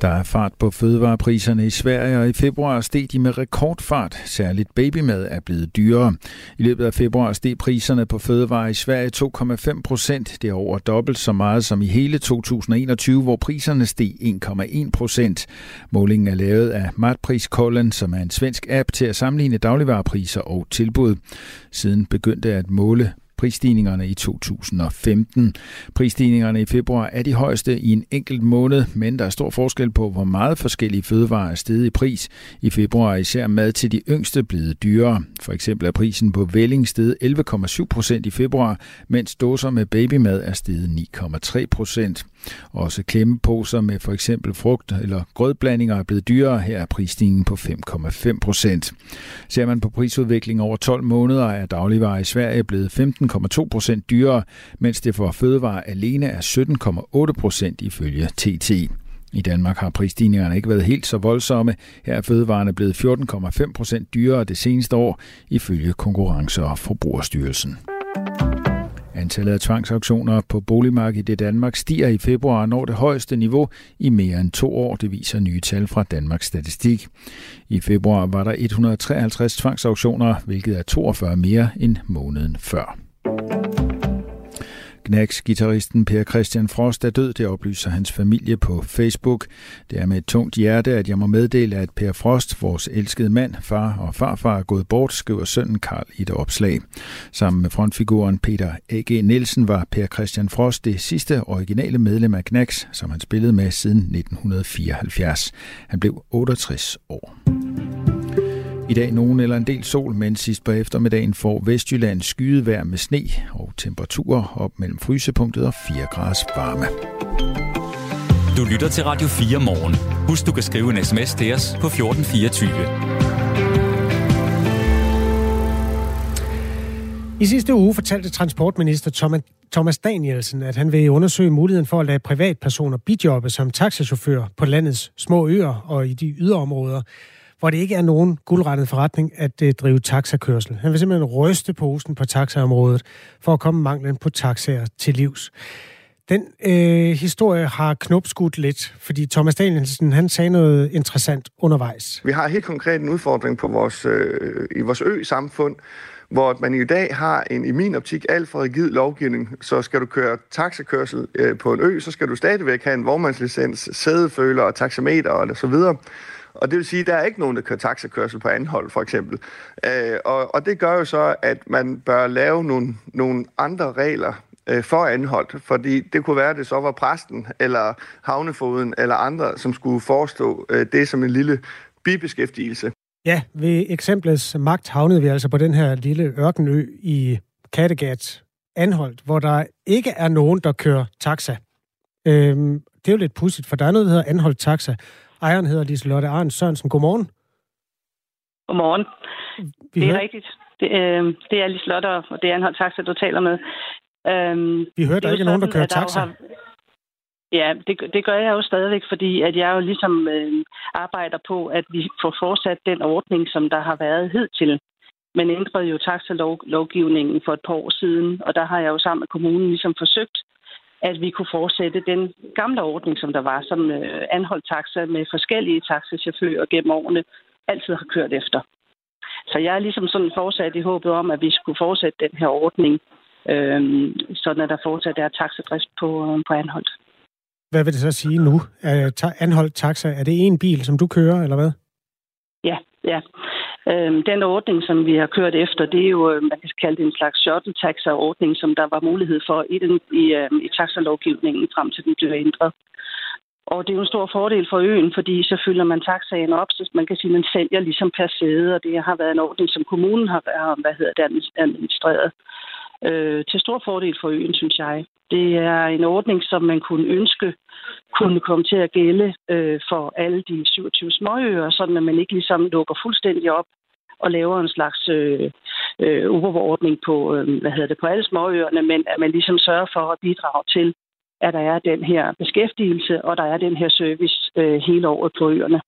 Der er fart på fødevarepriserne i Sverige, og i februar steg de med rekordfart. Særligt babymad er blevet dyrere. I løbet af februar steg priserne på fødevarer i Sverige 2,5 procent. Det er over dobbelt så meget som i hele 2021, hvor priserne steg 1,1 procent. Målingen er lavet af Matpriskollen, som er en svensk app til at sammenligne dagligvarepriser og tilbud. Siden begyndte at måle prisstigningerne i 2015. Prisstigningerne i februar er de højeste i en enkelt måned, men der er stor forskel på, hvor meget forskellige fødevarer er steget i pris. I februar er især mad til de yngste blevet dyrere. For eksempel er prisen på velling steget 11,7 procent i februar, mens dåser med babymad er steget 9,3 procent. Også klemmeposer med for eksempel frugt eller grødblandinger er blevet dyrere. Her er prisstigningen på 5,5 procent. Ser man på prisudviklingen over 12 måneder, er dagligvarer i Sverige blevet 15,2 procent dyrere, mens det for fødevarer alene er 17,8 procent ifølge TT. I Danmark har prisstigningerne ikke været helt så voldsomme. Her er fødevarene blevet 14,5 procent dyrere det seneste år, ifølge Konkurrence- og Forbrugerstyrelsen. Antallet af tvangsauktioner på boligmarkedet i Danmark stiger i februar og når det højeste niveau i mere end to år, det viser nye tal fra Danmarks Statistik. I februar var der 153 tvangsauktioner, hvilket er 42 mere end måneden før. Knacks-gitarristen Per Christian Frost er død, det oplyser hans familie på Facebook. Det er med et tungt hjerte, at jeg må meddele, at Per Frost, vores elskede mand, far og farfar, er gået bort, skriver sønnen Karl i et opslag. Sammen med frontfiguren Peter A.G. Nielsen var Per Christian Frost det sidste originale medlem af Knacks, som han spillede med siden 1974. Han blev 68 år. I dag nogen eller en del sol, men sidst på eftermiddagen får Vestjylland skydevejr med sne og temperaturer op mellem frysepunktet og 4 graders varme. Du lytter til Radio 4 morgen. Husk, du kan skrive en sms til os på 1424. I sidste uge fortalte transportminister Thomas Danielsen, at han vil undersøge muligheden for at lade privatpersoner bidjobbe som taxachauffør på landets små øer og i de yderområder, hvor det ikke er nogen guldrettet forretning at øh, drive taxakørsel. Han vil simpelthen ryste posen på taxaområdet for at komme manglen på taxaer til livs. Den øh, historie har knopskudt lidt, fordi Thomas Danielsen han sagde noget interessant undervejs. Vi har helt konkret en udfordring på vores, øh, i vores ø-samfund, hvor man i dag har en, i min optik, alt for rigid lovgivning. Så skal du køre taxakørsel øh, på en ø, så skal du stadigvæk have en vognmandslicens, sædeføler og taxameter og så videre. Og det vil sige, at der er ikke nogen, der kører taxakørsel på anhold, for eksempel. Øh, og, og det gør jo så, at man bør lave nogle, nogle andre regler øh, for anholdt, fordi det kunne være, at det så var præsten, eller havnefoden, eller andre, som skulle forestå øh, det som en lille bibeskæftigelse. Ja, ved eksemplets magt havnede vi altså på den her lille ørkenø i Kattegat, Anholdt, hvor der ikke er nogen, der kører taxa. Øhm, det er jo lidt pudsigt, for der er noget, der hedder Anholdt Taxa. Ejeren hedder Liselotte Arns Sørensen. Godmorgen. Godmorgen. Vi det er hørte... rigtigt. Det, øh, det er Liselotte, og det er Anholdt Taxa, du taler med. Øhm, Vi hørte, der ikke er nogen, der kører taxa. Har... Ja, det, det gør jeg jo stadigvæk, fordi at jeg jo ligesom øh, arbejder på, at vi får fortsat den ordning, som der har været hidtil. Man ændrede jo taxalovgivningen for et par år siden, og der har jeg jo sammen med kommunen ligesom forsøgt, at vi kunne fortsætte den gamle ordning, som der var, som øh, anholdt taxa med forskellige taxachauffører gennem årene altid har kørt efter. Så jeg er ligesom sådan fortsat i håbet om, at vi skulle fortsætte den her ordning, øh, sådan at der fortsat er taxadrift på, øh, på Anholdt. Hvad vil det så sige nu? Er Anholdt Taxa, er det en bil, som du kører, eller hvad? Ja, ja. Øhm, den ordning, som vi har kørt efter, det er jo, øh, man kan kalde det en slags shuttle taxa-ordning, som der var mulighed for i, den, i, øhm, i taxalovgivningen frem til den blev ændret. Og det er jo en stor fordel for øen, fordi så fylder man taxaen op, så man kan sige, at man sælger ligesom per sæde, og det har været en ordning, som kommunen har hvad hedder det, administreret øh, til stor fordel for øen, synes jeg. Det er en ordning, som man kunne ønske kunne komme til at gælde øh, for alle de 27 småøer, sådan at man ikke ligesom lukker fuldstændig op og laver en slags øh, øh, overordning på, øh, hvad hedder det, på alle småøerne, men at man ligesom sørger for at bidrage til, at der er den her beskæftigelse, og der er den her service øh, hele året på øerne.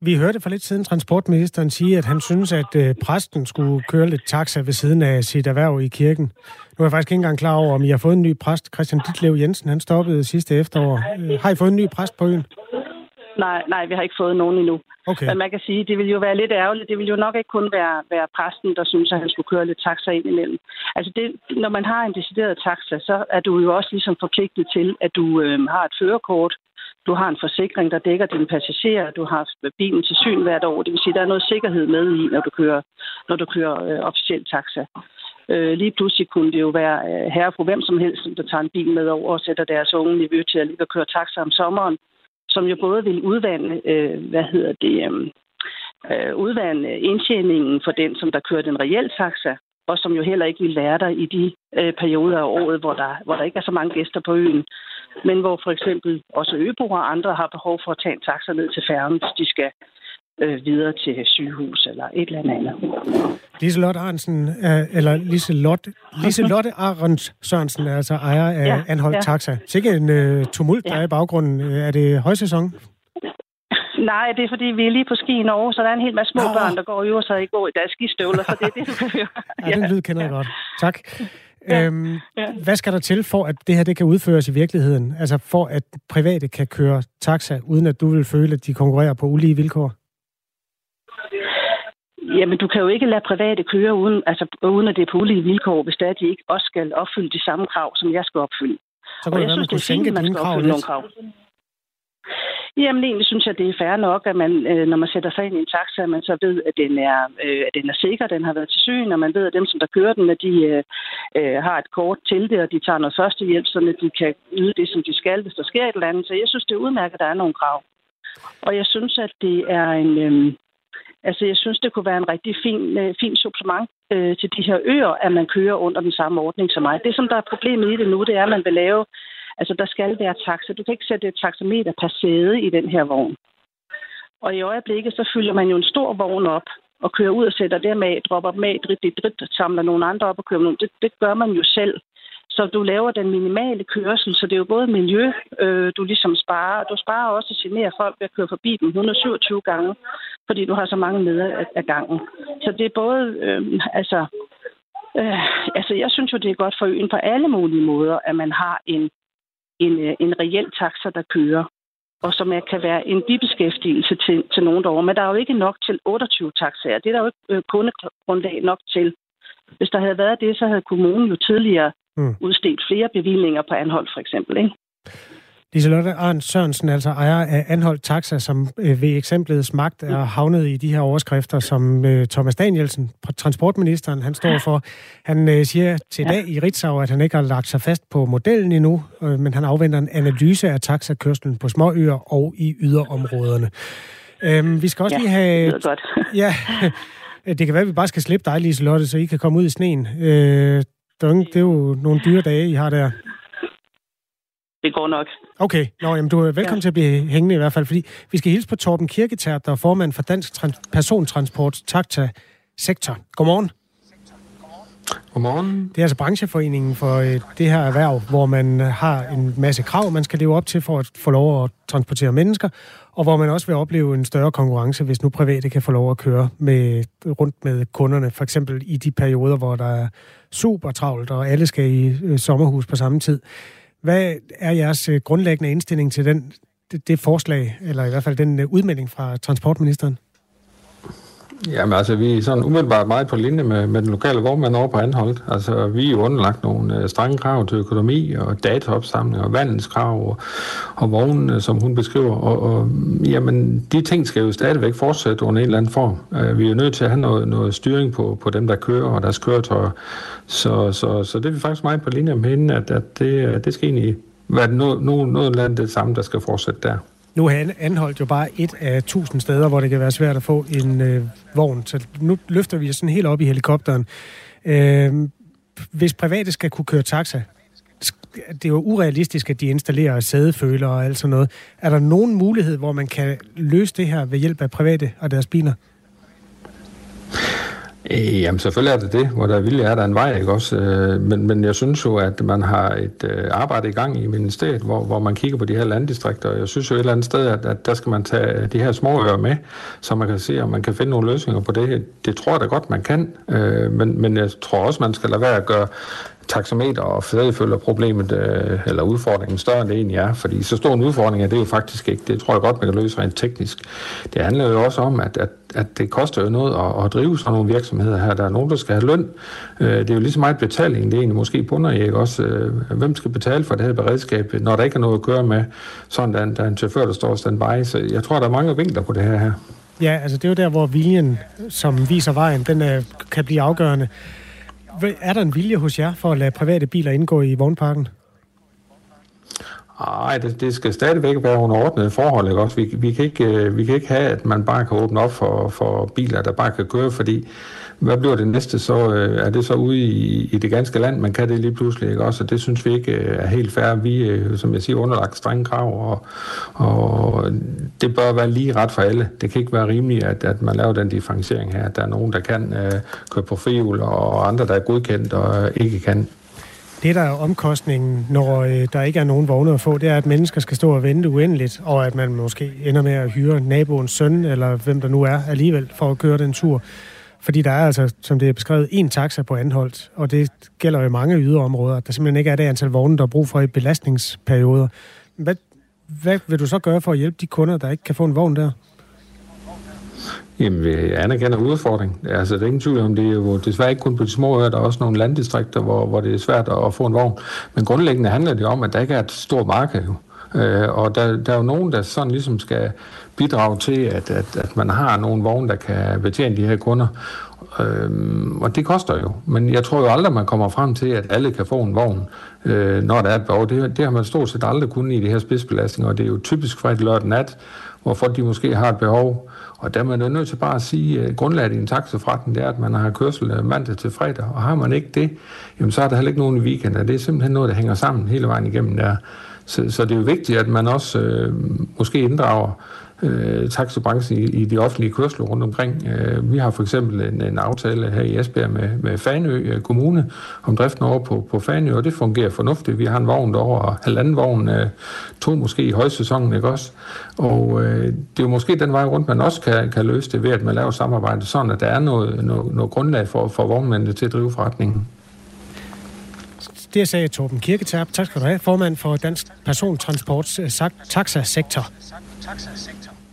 Vi hørte for lidt siden transportministeren sige, at han synes, at øh, præsten skulle køre lidt taxa ved siden af sit erhverv i kirken. Nu er jeg faktisk ikke engang klar over, om I har fået en ny præst. Christian Ditlev Jensen, han stoppede sidste efterår. Øh, har I fået en ny præst på øen? Nej, nej, vi har ikke fået nogen endnu. Okay. Men man kan sige, det vil jo være lidt ærgerligt. Det vil jo nok ikke kun være, være præsten, der synes, at han skulle køre lidt taxa ind imellem. Altså, det, når man har en decideret taxa, så er du jo også ligesom forpligtet til, at du øh, har et førerkort, du har en forsikring, der dækker dine passagerer. Du har bilen til syn hvert år. Det vil sige, at der er noget sikkerhed med i, når du kører, når du kører øh, officielt taxa. Øh, lige pludselig kunne det jo være øh, herre fru hvem som helst, der tager en bil med over og sætter deres unge niveau til at lige køre taxa om sommeren, som jo både vil udvande, øh, hvad hedder det, øhm, øh udvande indtjeningen for den, som der kører den reelle taxa, og som jo heller ikke vil være der i de øh, perioder af året, hvor der, hvor der ikke er så mange gæster på øen men hvor for eksempel også øboere og andre har behov for at tage en taxa ned til færgen, hvis de skal øh, videre til sygehus eller et eller andet. Liselotte Arnsen, øh, eller Liselotte, Liselotte Arens Sørensen, er altså ejer af ja, Anholdt ja. Taxa. Sikke en uh, tumult, der ja. er i baggrunden. Er det højsæson? Nej, det er fordi, vi er lige på ski i Norge, så der er en hel masse små Nå. børn, der går i så i går i deres skistøvler, så det er det, du kan høre. ja, den lyd kender jeg godt. Tak. Ja. Øhm, ja. Hvad skal der til for, at det her det kan udføres i virkeligheden? Altså for, at private kan køre taxa, uden at du vil føle, at de konkurrerer på ulige vilkår? Jamen, du kan jo ikke lade private køre, uden, altså, uden at det er på ulige vilkår, hvis det er, at de ikke også skal opfylde de samme krav, som jeg skal opfylde. Så kunne det være, man kunne sænke dine krav? Krav. Jamen egentlig synes jeg, det er fair nok, at man, øh, når man sætter sig ind i en taxa, at man så ved, at den er, øh, at den er sikker, den har været til syn, og man ved, at dem, som der kører den, at de øh, øh, har et kort til det, og de tager noget førstehjælp, så de kan yde det, som de skal, hvis der sker et eller andet. Så jeg synes, det er udmærket, at der er nogle krav. Og jeg synes, at det er en... Øh, altså, jeg synes, det kunne være en rigtig fin, øh, fin supplement øh, til de her øer, at man kører under den samme ordning som mig. Det, som der er problemet i det nu, det er, at man vil lave Altså, der skal være taxa. Du kan ikke sætte et taxameter per sæde i den her vogn. Og i øjeblikket, så fylder man jo en stor vogn op og kører ud og sætter dem af, dropper dem af, drit, drit, drit, samler nogle andre op og kører nogle. Det, det gør man jo selv. Så du laver den minimale kørsel, så det er jo både miljø, øh, du ligesom sparer, og du sparer også at genere folk ved at køre forbi dem 127 gange, fordi du har så mange med af, af gangen. Så det er både, øh, altså, øh, altså jeg synes jo, det er godt for øen på alle mulige måder, at man har en, en, øh, en reel taxa, der kører og som er, kan være en bibeskæftigelse til, til nogen derovre. Men der er jo ikke nok til 28 taxaer. Det er der jo ikke øh, kundegrundlag nok til. Hvis der havde været det, så havde kommunen jo tidligere mm. udstedt flere bevillinger på anhold, for eksempel. Ikke? Liselotte Arndt Sørensen, altså ejer af Anholdt Taxa, som øh, ved eksemplets magt er havnet i de her overskrifter, som øh, Thomas Danielsen, transportministeren, han står for. Han øh, siger til dag i Ritzau, at han ikke har lagt sig fast på modellen endnu, men han afventer en analyse af taxakørslen på småøer og i yderområderne. Øhm, vi skal også ja, lige have... Det godt. ja, det kan være, at vi bare skal slippe dig, Liselotte, så I kan komme ud i sneen. Øh, det er jo nogle dyre dage, I har der det går nok. Okay, Nå, jamen, du er velkommen ja. til at blive hængende i hvert fald, fordi vi skal hilse på Torben Kirketær, der er formand for Dansk Trans- Persontransport Takta Sektor. Godmorgen. Godmorgen. Det er altså brancheforeningen for øh, det her erhverv, hvor man har en masse krav, man skal leve op til for at få lov at transportere mennesker, og hvor man også vil opleve en større konkurrence, hvis nu private kan få lov at køre med, rundt med kunderne, for eksempel i de perioder, hvor der er super travlt, og alle skal i øh, sommerhus på samme tid. Hvad er jeres øh, grundlæggende indstilling til den, det, det forslag, eller i hvert fald den øh, udmelding fra transportministeren? Jamen altså, vi er sådan umiddelbart meget på linje med, med den lokale vognmand over på Anholdt. Altså, vi er jo underlagt nogle øh, strenge krav til økonomi og dataopsamling og vandens krav og, og vognene, som hun beskriver. Og, og jamen, de ting skal jo stadigvæk fortsætte under en eller anden form. Øh, vi er jo nødt til at have noget, noget styring på, på dem, der kører og deres køretøjer. Så, så, så det er vi faktisk meget på linje med hende, at, at det, det skal egentlig være noget, noget, noget af det samme, der skal fortsætte der. Nu har anholdt jo bare et af tusind steder, hvor det kan være svært at få en øh, vogn. Så nu løfter vi sådan helt op i helikopteren. Øh, hvis private skal kunne køre taxa, det er jo urealistisk, at de installerer sædeføler og alt sådan noget. Er der nogen mulighed, hvor man kan løse det her ved hjælp af private og deres biler? Øh, jamen selvfølgelig er det det, hvor der er vilje er der en vej, ikke også? Øh, men, men jeg synes jo, at man har et øh, arbejde i gang i ministeriet, hvor, hvor man kigger på de her landdistrikter. Jeg synes jo et eller andet sted, at, at der skal man tage de her små ører med, så man kan se, om man kan finde nogle løsninger på det. Det tror jeg da godt, man kan. Øh, men, men jeg tror også, man skal lade være at gøre taxameter og føler problemet øh, eller udfordringen større end det egentlig er, fordi så stor en udfordring er det jo faktisk ikke. Det tror jeg godt, man kan løse rent teknisk. Det handler jo også om, at, at, at det koster jo noget at, at drive sådan nogle virksomheder her. Der er nogen, der skal have løn. Øh, det er jo lige så meget betaling, det er egentlig måske bunder i, ikke også? Øh, hvem skal betale for det her beredskab, når der ikke er noget at køre med, sådan der, der er en chauffør, der står standby. Så jeg tror, der er mange vinkler på det her her. Ja, altså det er jo der, hvor viljen, som viser vejen, den øh, kan blive afgørende. Er der en vilje hos jer for at lade private biler indgå i vognparken? Nej, det, det skal stadigvæk være under ordnede forhold. Ikke? Også vi, vi, kan ikke, øh, vi kan ikke have, at man bare kan åbne op for, for biler, der bare kan køre, fordi hvad bliver det næste så? Øh, er det så ude i, i det ganske land, man kan det lige pludselig, ikke også? Og det synes vi ikke øh, er helt fair. Vi er, som jeg siger, underlagt strenge krav, og, og det bør være lige ret for alle. Det kan ikke være rimeligt, at, at man laver den differentiering her. Der er nogen, der kan øh, køre på frihjul, og andre, der er godkendt og ikke kan. Det, der er omkostningen, når øh, der ikke er nogen vogne at få, det er, at mennesker skal stå og vente uendeligt, og at man måske ender med at hyre naboens søn, eller hvem der nu er alligevel, for at køre den tur. Fordi der er altså, som det er beskrevet, en taxa på anholdt, og det gælder jo mange yderområder. Der simpelthen ikke er det antal vogne, der er brug for i belastningsperioder. Hvad, hvad vil du så gøre for at hjælpe de kunder, der ikke kan få en vogn der? Jamen, vi anerkender udfordring. Altså, det er ingen tvivl om, det er jo desværre ikke kun på de små øer, der er også nogle landdistrikter, hvor, hvor det er svært at få en vogn. Men grundlæggende handler det om, at der ikke er et stort marked. Jo. Øh, og der, der er jo nogen, der sådan ligesom skal bidrage til, at, at, at man har nogle vogne, der kan betjene de her kunder. Øhm, og det koster jo. Men jeg tror jo aldrig, man kommer frem til, at alle kan få en vogn, øh, når der er et behov. Det, det har man stort set aldrig kunnet i de her spidsbelastninger, og det er jo typisk fra et lørdag nat, hvor folk de måske har et behov. Og der er man jo nødt til bare at sige, at grundlaget i en taxaforretning, det er, at man har kørsel øh, mandag til fredag. Og har man ikke det, jamen så er der heller ikke nogen i weekenden. Det er simpelthen noget, der hænger sammen hele vejen igennem der. Så, så det er jo vigtigt, at man også øh, måske inddrager øh, taxabranchen i, i de offentlige kørsler rundt omkring. Øh, vi har for eksempel en, en aftale her i Esbjerg med, med Fanø øh, Kommune om driften over på, på Fanø, og det fungerer fornuftigt. Vi har en vogn derovre, og halvanden vogn, øh, to måske i højsæsonen, ikke også? Og øh, det er jo måske den vej rundt, man også kan, kan løse det ved, at man laver samarbejde, sådan at der er noget, noget, noget grundlag for, for vognmændene til at drive forretningen. Det sagde Torben Kirketab. Tak skal du have. Formand for Dansk Persontransport Taxa-sektor.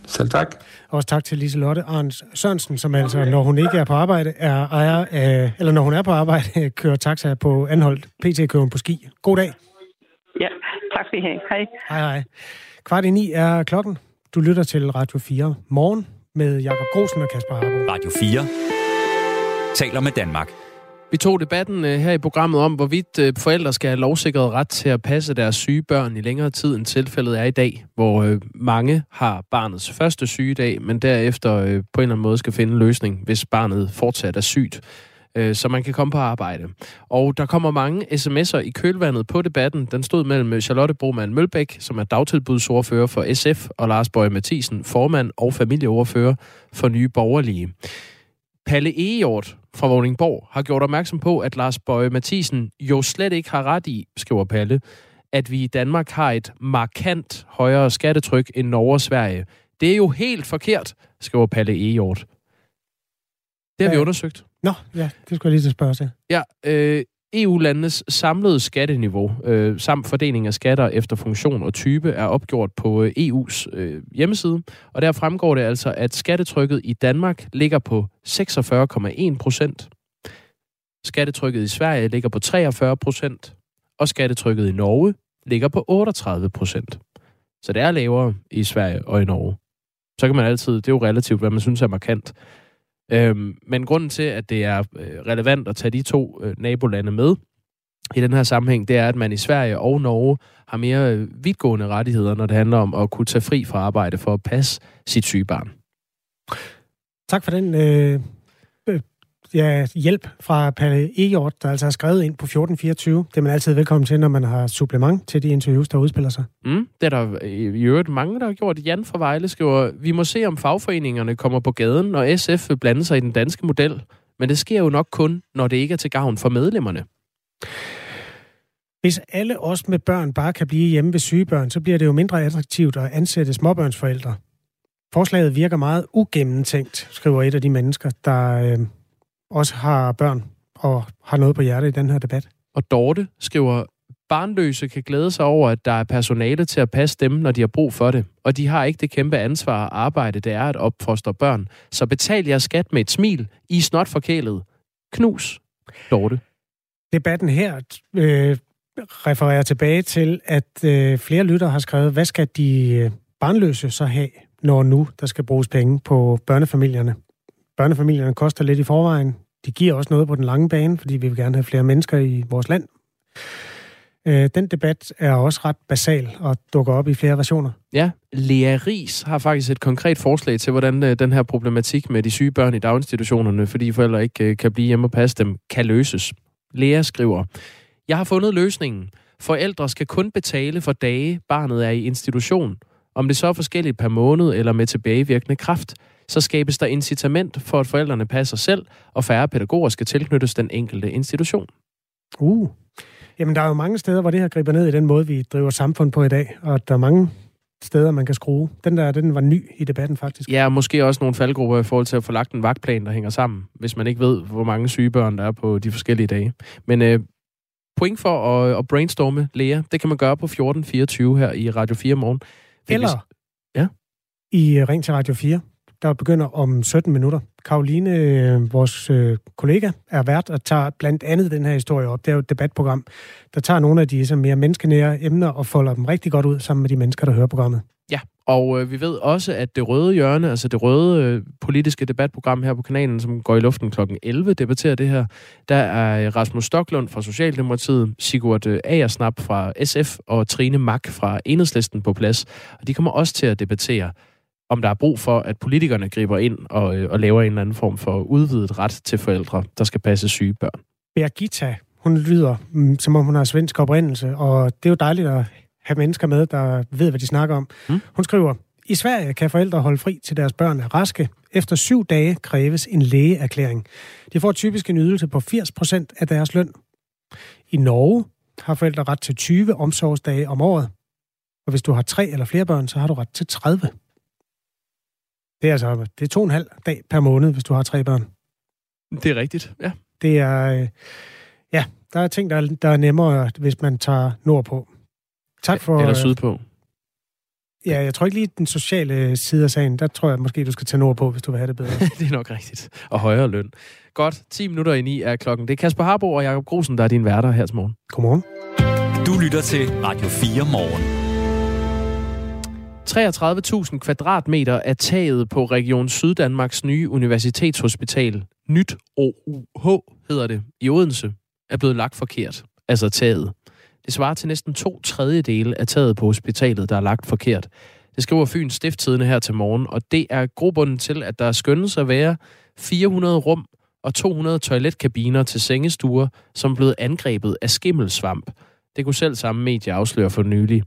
Selv tak. Også tak til Liselotte Arns Sørensen, som altså, når hun ikke er på arbejde, er ejer af, eller når hun er på arbejde, kører taxa på anholdt pt køren på ski. God dag. Ja, tak skal I have. Hej. Hej, hej. Kvart i ni er klokken. Du lytter til Radio 4 morgen med Jakob Grosen og Kasper Harbo. Radio 4 taler med Danmark. Vi tog debatten øh, her i programmet om, hvorvidt øh, forældre skal have lovsikret ret til at passe deres syge børn i længere tid, end tilfældet er i dag, hvor øh, mange har barnets første sygedag, men derefter på en eller anden måde skal finde en løsning, hvis barnet fortsat er sygt så man kan komme på arbejde. Og der kommer mange sms'er i kølvandet på debatten. Den stod mellem Charlotte Broman Mølbæk, som er dagtilbudsordfører for SF, og Lars Bøje Mathisen, formand og familieordfører for Nye Borgerlige. Palle Egehjort fra Vordingborg har gjort opmærksom på, at Lars Bøje Mathisen jo slet ikke har ret i, skriver Palle, at vi i Danmark har et markant højere skattetryk end Norge og Sverige. Det er jo helt forkert, skriver Palle Egehjort. Det har ja. vi undersøgt. Nå, ja, det skulle jeg lige til spørge til. Ja, øh, EU-landenes samlede skatteniveau øh, samt fordeling af skatter efter funktion og type er opgjort på øh, EU's øh, hjemmeside, og der fremgår det altså, at skattetrykket i Danmark ligger på 46,1 procent. Skattetrykket i Sverige ligger på 43 procent, og skattetrykket i Norge ligger på 38 procent. Så det er lavere i Sverige og i Norge. Så kan man altid, det er jo relativt, hvad man synes er markant. Øhm, men grunden til, at det er øh, relevant at tage de to øh, nabolande med i den her sammenhæng, det er, at man i Sverige og Norge har mere øh, vidtgående rettigheder, når det handler om at kunne tage fri fra arbejde for at passe sit syge barn. Tak for den øh, ja, hjælp fra Palle Egert, der altså har skrevet ind på 1424. Det er man altid velkommen til, når man har supplement til de interviews, der udspiller sig. Mm, det er der i øvrigt mange, der har gjort. Jan fra Vejle skriver, vi må se, om fagforeningerne kommer på gaden, og SF vil blande sig i den danske model. Men det sker jo nok kun, når det ikke er til gavn for medlemmerne. Hvis alle os med børn bare kan blive hjemme ved sygebørn, så bliver det jo mindre attraktivt at ansætte småbørnsforældre. Forslaget virker meget ugennemtænkt, skriver et af de mennesker, der øh, også har børn og har noget på hjerte i den her debat. Og Dorte skriver, barnløse kan glæde sig over, at der er personale til at passe dem, når de har brug for det. Og de har ikke det kæmpe ansvar og arbejde, det er at opfostre børn. Så betal jeres skat med et smil. I er snot forkælet. Knus, Dorte. Debatten her øh, refererer tilbage til, at øh, flere lytter har skrevet, hvad skal de øh, barnløse så have, når nu der skal bruges penge på børnefamilierne? Børnefamilierne koster lidt i forvejen. De giver også noget på den lange bane, fordi vi vil gerne have flere mennesker i vores land. Øh, den debat er også ret basal og dukker op i flere versioner. Ja, Lea Ries har faktisk et konkret forslag til, hvordan øh, den her problematik med de syge børn i daginstitutionerne, fordi forældre ikke øh, kan blive hjemme og passe dem, kan løses. Lea skriver, Jeg har fundet løsningen. Forældre skal kun betale for dage, barnet er i institution. Om det så er forskelligt per måned eller med tilbagevirkende kraft så skabes der incitament for, at forældrene passer selv, og færre pædagoger skal tilknyttes den enkelte institution. Uh. Jamen, der er jo mange steder, hvor det her griber ned i den måde, vi driver samfund på i dag, og der er mange steder, man kan skrue. Den der, den var ny i debatten faktisk. Ja, og måske også nogle faldgrupper i forhold til at få lagt en vagtplan, der hænger sammen, hvis man ikke ved, hvor mange syge børn der er på de forskellige dage. Men øh, point for at, at brainstorme, Lea, det kan man gøre på 1424 her i Radio 4 morgen. Eller ja? i Ring til Radio 4 der begynder om 17 minutter. Karoline, øh, vores øh, kollega, er vært og tager blandt andet den her historie op. Det er jo et debatprogram, der tager nogle af de så mere menneskenære emner og folder dem rigtig godt ud sammen med de mennesker, der hører programmet. Ja, og øh, vi ved også, at det røde hjørne, altså det røde øh, politiske debatprogram her på kanalen, som går i luften kl. 11, debatterer det her. Der er Rasmus Stoklund fra Socialdemokratiet, Sigurd øh, Agersnap fra SF og Trine Mack fra Enhedslisten på plads. Og de kommer også til at debattere, om der er brug for, at politikerne griber ind og, øh, og laver en eller anden form for udvidet ret til forældre, der skal passe syge børn. Birgitta, hun lyder, mm, som om hun har svensk oprindelse, og det er jo dejligt at have mennesker med, der ved, hvad de snakker om. Mm. Hun skriver, i Sverige kan forældre holde fri til deres børn er raske. Efter syv dage kræves en lægeerklæring. De får typisk en ydelse på 80% af deres løn. I Norge har forældre ret til 20 omsorgsdage om året. Og hvis du har tre eller flere børn, så har du ret til 30. Det er altså det er to og en halv dag per måned, hvis du har tre børn. Det er rigtigt, ja. Det er, øh, ja, der er ting, der er, der er nemmere, hvis man tager nordpå. Tak for... Eller sydpå. Ja, jeg tror ikke lige den sociale side af sagen. Der tror jeg måske, du skal tage nordpå, hvis du vil have det bedre. det er nok rigtigt. Og højere løn. Godt, 10 minutter i 9 er klokken. Det er Kasper Harbo og Jakob Grusen, der er din værter her til morgen. Godmorgen. Du lytter til Radio 4 morgen. 33.000 kvadratmeter er taget på Region Syddanmarks nye universitetshospital, Nyt OUH hedder det, i Odense, er blevet lagt forkert. Altså taget. Det svarer til næsten to tredjedele af taget på hospitalet, der er lagt forkert. Det skriver Fyns Stifttidende her til morgen, og det er grobunden til, at der skønnes at være 400 rum og 200 toiletkabiner til sengestuer, som er blevet angrebet af skimmelsvamp. Det kunne selv samme medie afsløre for nylig.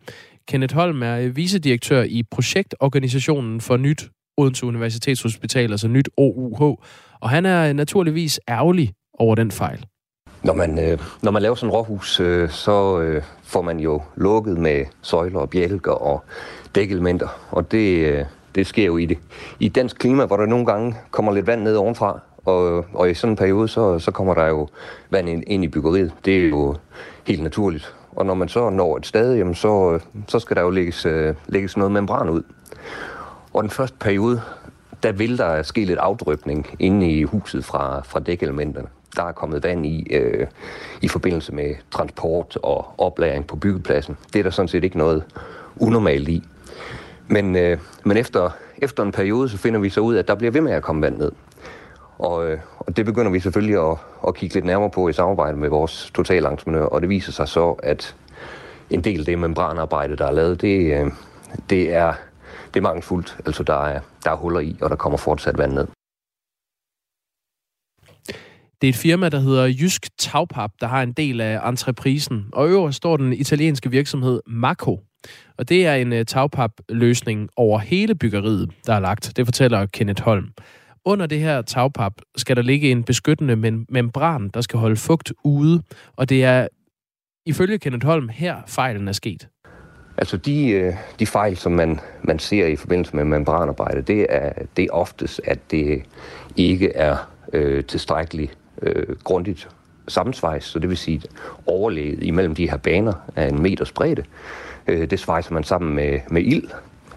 Kenneth Holm er øh, vicedirektør i projektorganisationen for Nyt Odense Universitetshospital, altså Nyt OUH, og han er øh, naturligvis ærgerlig over den fejl. Når man, øh, når man laver sådan et råhus, øh, så øh, får man jo lukket med søjler og bjælker og dækelementer, og det, øh, det sker jo i det. I dansk klima, hvor der nogle gange kommer lidt vand ned ovenfra, og, og i sådan en periode, så, så kommer der jo vand ind, ind i byggeriet. Det er jo helt naturligt. Og når man så når et sted, jamen så, så skal der jo lægges, øh, lægges noget membran ud. Og den første periode, der vil der ske lidt afdrypning inde i huset fra, fra dækelementerne. Der er kommet vand i øh, i forbindelse med transport og oplæring på byggepladsen. Det er der sådan set ikke noget unormalt i. Men, øh, men efter, efter en periode, så finder vi så ud af, at der bliver ved med at komme vand ned. Og, øh, og det begynder vi selvfølgelig at, at kigge lidt nærmere på i samarbejde med vores totalentreprenør, og det viser sig så, at en del af det membranarbejde, der er lavet, det, øh, det er det er mangelfuldt. Altså der er, der er huller i, og der kommer fortsat vand ned. Det er et firma, der hedder Jysk Tagpap, der har en del af entreprisen. Og øverst står den italienske virksomhed Mako. Og det er en øh, tagpap-løsning over hele byggeriet, der er lagt. Det fortæller Kenneth Holm. Under det her tagpap skal der ligge en beskyttende mem- membran, der skal holde fugt ude. Og det er ifølge Kenneth Holm her fejlen er sket. Altså de, øh, de fejl, som man, man ser i forbindelse med membranarbejde, det er, det er oftest, at det ikke er øh, tilstrækkeligt øh, grundigt sammensvejs, så det vil sige overlæget imellem de her baner af en meters bredde. Øh, det svejser man sammen med, med ild.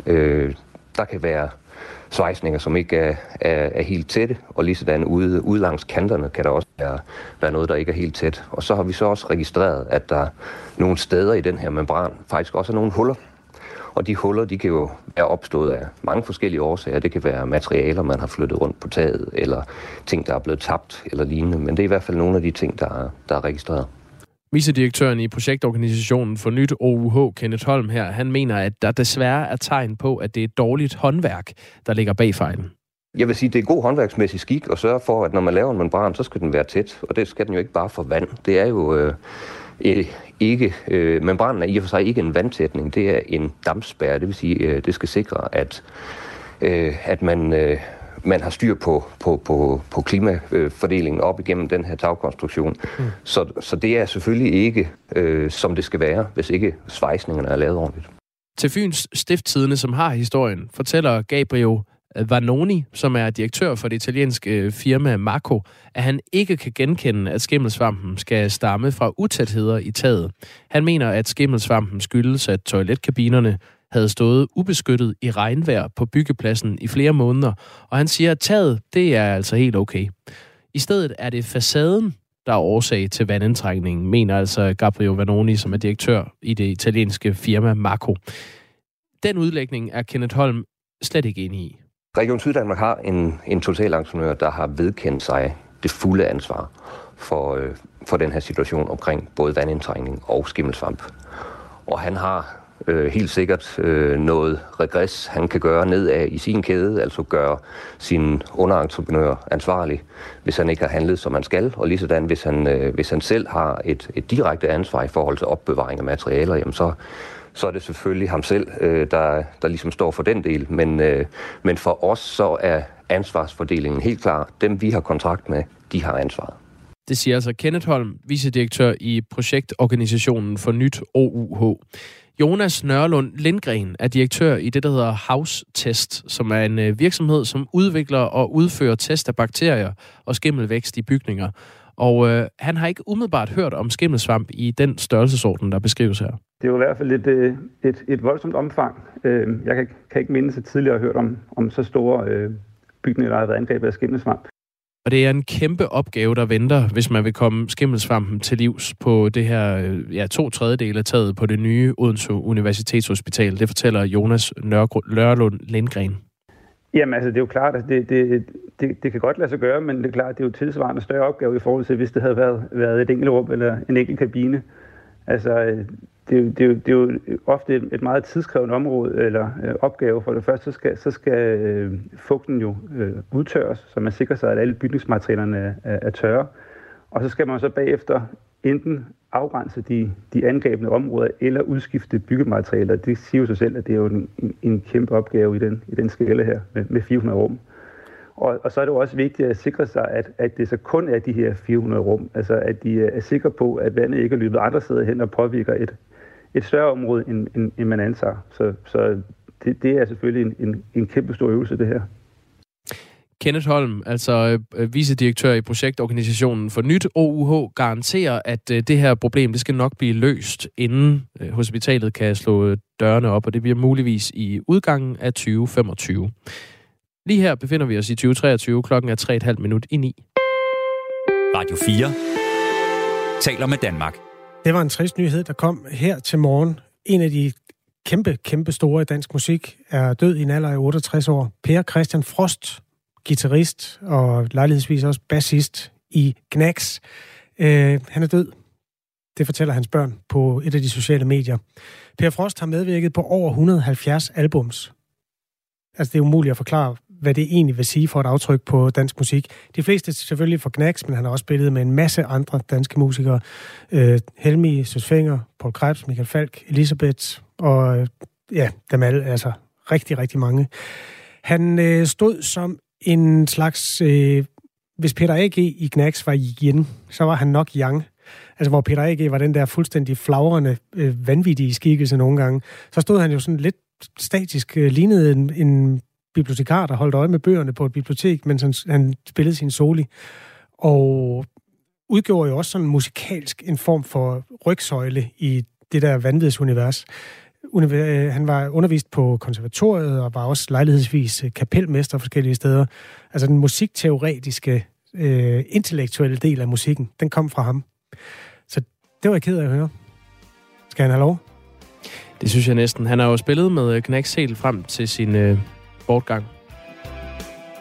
Øh, der kan være svejsninger, som ikke er, er, er helt tætte, og lige sådan ude, ude langs kanterne kan der også være, være noget, der ikke er helt tæt. Og så har vi så også registreret, at der nogle steder i den her membran faktisk også er nogle huller. Og de huller, de kan jo være opstået af mange forskellige årsager. Det kan være materialer, man har flyttet rundt på taget, eller ting, der er blevet tabt, eller lignende. Men det er i hvert fald nogle af de ting, der er, der er registreret. Vicedirektøren i projektorganisationen for Nyt OUH, Kenneth Holm her, han mener, at der desværre er tegn på, at det er et dårligt håndværk, der ligger bag fejlen. Jeg vil sige, det er god håndværksmæssig skik at sørge for, at når man laver en membran, så skal den være tæt. Og det skal den jo ikke bare for vand. Det er jo øh, ikke, øh, membranen er i og for sig ikke en vandtætning, det er en dampspærre. Det vil sige, øh, det skal sikre, at, øh, at man, øh, man har styr på, på, på, på klimafordelingen op igennem den her tagkonstruktion. Mm. Så, så det er selvfølgelig ikke, øh, som det skal være, hvis ikke svejsningerne er lavet ordentligt. Til Fyns Stifttidene, som har historien, fortæller Gabriel Vanoni, som er direktør for det italienske øh, firma Marco, at han ikke kan genkende, at skimmelsvampen skal stamme fra utætheder i taget. Han mener, at skimmelsvampen skyldes, at toiletkabinerne havde stået ubeskyttet i regnvejr på byggepladsen i flere måneder, og han siger, at taget, det er altså helt okay. I stedet er det facaden, der er årsag til vandindtrækningen, mener altså Gabriel Vanoni, som er direktør i det italienske firma Marco. Den udlægning er Kenneth Holm slet ikke enig i. Region Syddanmark har en, en totalaktionør, der har vedkendt sig det fulde ansvar for, øh, for den her situation omkring både vandindtrængning og skimmelsvamp. Og han har øh, helt sikkert øh, noget regress, han kan gøre nedad i sin kæde, altså gøre sin underentreprenør ansvarlig, hvis han ikke har handlet, som han skal, og lige sådan, hvis han, øh, hvis han selv har et, et direkte ansvar i forhold til opbevaring af materialer, jamen så, så er det selvfølgelig ham selv, øh, der, der ligesom står for den del. Men, øh, men for os så er ansvarsfordelingen helt klar. Dem, vi har kontrakt med, de har ansvaret. Det siger altså Kenneth Holm, vicedirektør i projektorganisationen for Nyt OUH. Jonas Nørlund Lindgren er direktør i det, der hedder House Test, som er en øh, virksomhed, som udvikler og udfører test af bakterier og skimmelvækst i bygninger. Og øh, han har ikke umiddelbart hørt om skimmelsvamp i den størrelsesorden, der beskrives her. Det er jo i hvert fald et, øh, et, et voldsomt omfang. Øh, jeg kan, kan ikke mindes, at tidligere har hørt om, om så store øh, bygninger, der har været angrebet af skimmelsvamp. Og det er en kæmpe opgave, der venter, hvis man vil komme skimmelsvampen til livs på det her øh, ja, to tredjedele af taget på det nye Odense Universitetshospital. Det fortæller Jonas Lørlund Lindgren. Jamen altså, det er jo klart, at det, det, det, det kan godt lade sig gøre, men det er klart, at det er jo tilsvarende større opgave i forhold til, hvis det havde været, været et enkelt rum eller en enkelt kabine. Altså, øh, det, det, det er jo ofte et, et meget tidskrævende område eller øh, opgave. For det første, så skal, så skal øh, fugten jo øh, udtørres, så man sikrer sig, at alle bygningsmaterialerne er, er tørre. Og så skal man så bagefter enten afgrænse de, de angrebne områder eller udskifte byggematerialer. Det siger jo sig selv, at det er jo en, en, en kæmpe opgave i den, i den skala her med, med 400 rum. Og, og så er det jo også vigtigt at sikre sig, at, at det så kun er de her 400 rum. Altså at de er sikre på, at vandet ikke er løbet andre steder hen og påvirker et, et større område, end, end, end man antager. Så, så det, det er selvfølgelig en, en, en kæmpe stor øvelse, det her. Kenneth Holm, altså øh, vicedirektør i projektorganisationen for Nyt OUH, garanterer, at øh, det her problem det skal nok blive løst, inden øh, hospitalet kan slå dørene op, og det bliver muligvis i udgangen af 2025. Lige her befinder vi os i 2023. Klokken er 3,5 minut i 9. Radio 4 taler med Danmark. Det var en trist nyhed, der kom her til morgen. En af de kæmpe, kæmpe store i dansk musik er død i en alder af 68 år. Per Christian Frost, guitarist og lejlighedsvis også bassist i Gnax. Øh, han er død. Det fortæller hans børn på et af de sociale medier. Per Frost har medvirket på over 170 albums. Altså, det er umuligt at forklare, hvad det egentlig vil sige for et aftryk på dansk musik. De fleste selvfølgelig for Knacks, men han har også spillet med en masse andre danske musikere. Øh, Helmi, Søs Finger, Paul Krebs, Michael Falk, Elisabeth og øh, ja, dem alle, altså rigtig, rigtig mange. Han øh, stod som en slags... Øh, hvis Peter A.G. i Knacks var yin, så var han nok yang. Altså, hvor Peter A.G. var den der fuldstændig flagrende, øh, vanvittige skikkelse nogle gange. Så stod han jo sådan lidt statisk, øh, lignede en, en bibliotekar, der holdt øje med bøgerne på et bibliotek, mens han, han spillede sin soli. Og udgjorde jo også sådan musikalsk en form for rygsøjle i det der vanvidsunivers. Øh, han var undervist på konservatoriet og var også lejlighedsvis øh, kapelmester forskellige steder. Altså den musikteoretiske, øh, intellektuelle del af musikken, den kom fra ham. Så det var jeg ked af at høre. Skal han have lov? Det synes jeg næsten. Han har jo spillet med øh, Knacks helt frem til sin øh, bortgang.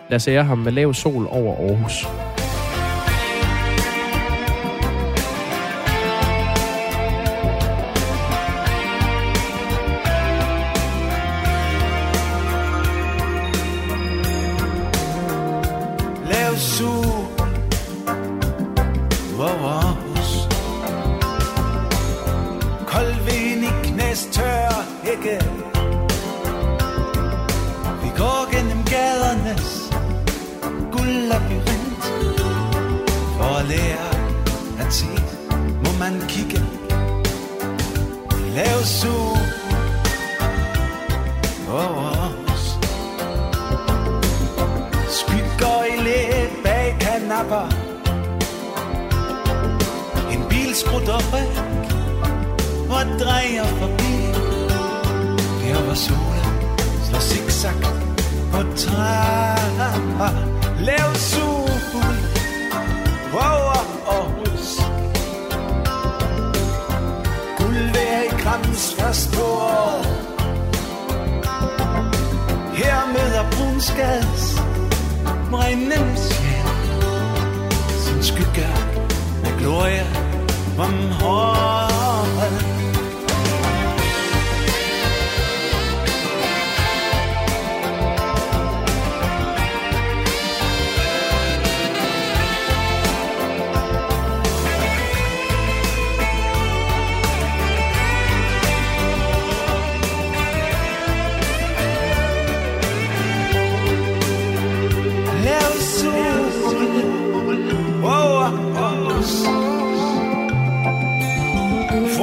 Lad os ære ham med lav sol over Aarhus. Lav sol over Aarhus. Kold vind i labyrint. For at lære at se, må man kigge. Lav sol over os. Skygger i læ bag kanapper. En bil skrutter væk og drejer forbi. Der hvor solen slår zigzag på trapper. Lav sugen over Aarhus Guld er i krammens første år Her med at brunskads Marinems sjæl. Sin skygge med glorie. Om håret.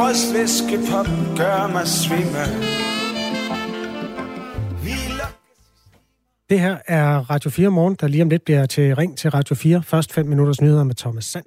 Frostvæskepop gør mig svimme Det her er Radio 4 morgen, der lige om lidt bliver til ring til Radio 4. Først 5 minutters nyheder med Thomas Sand.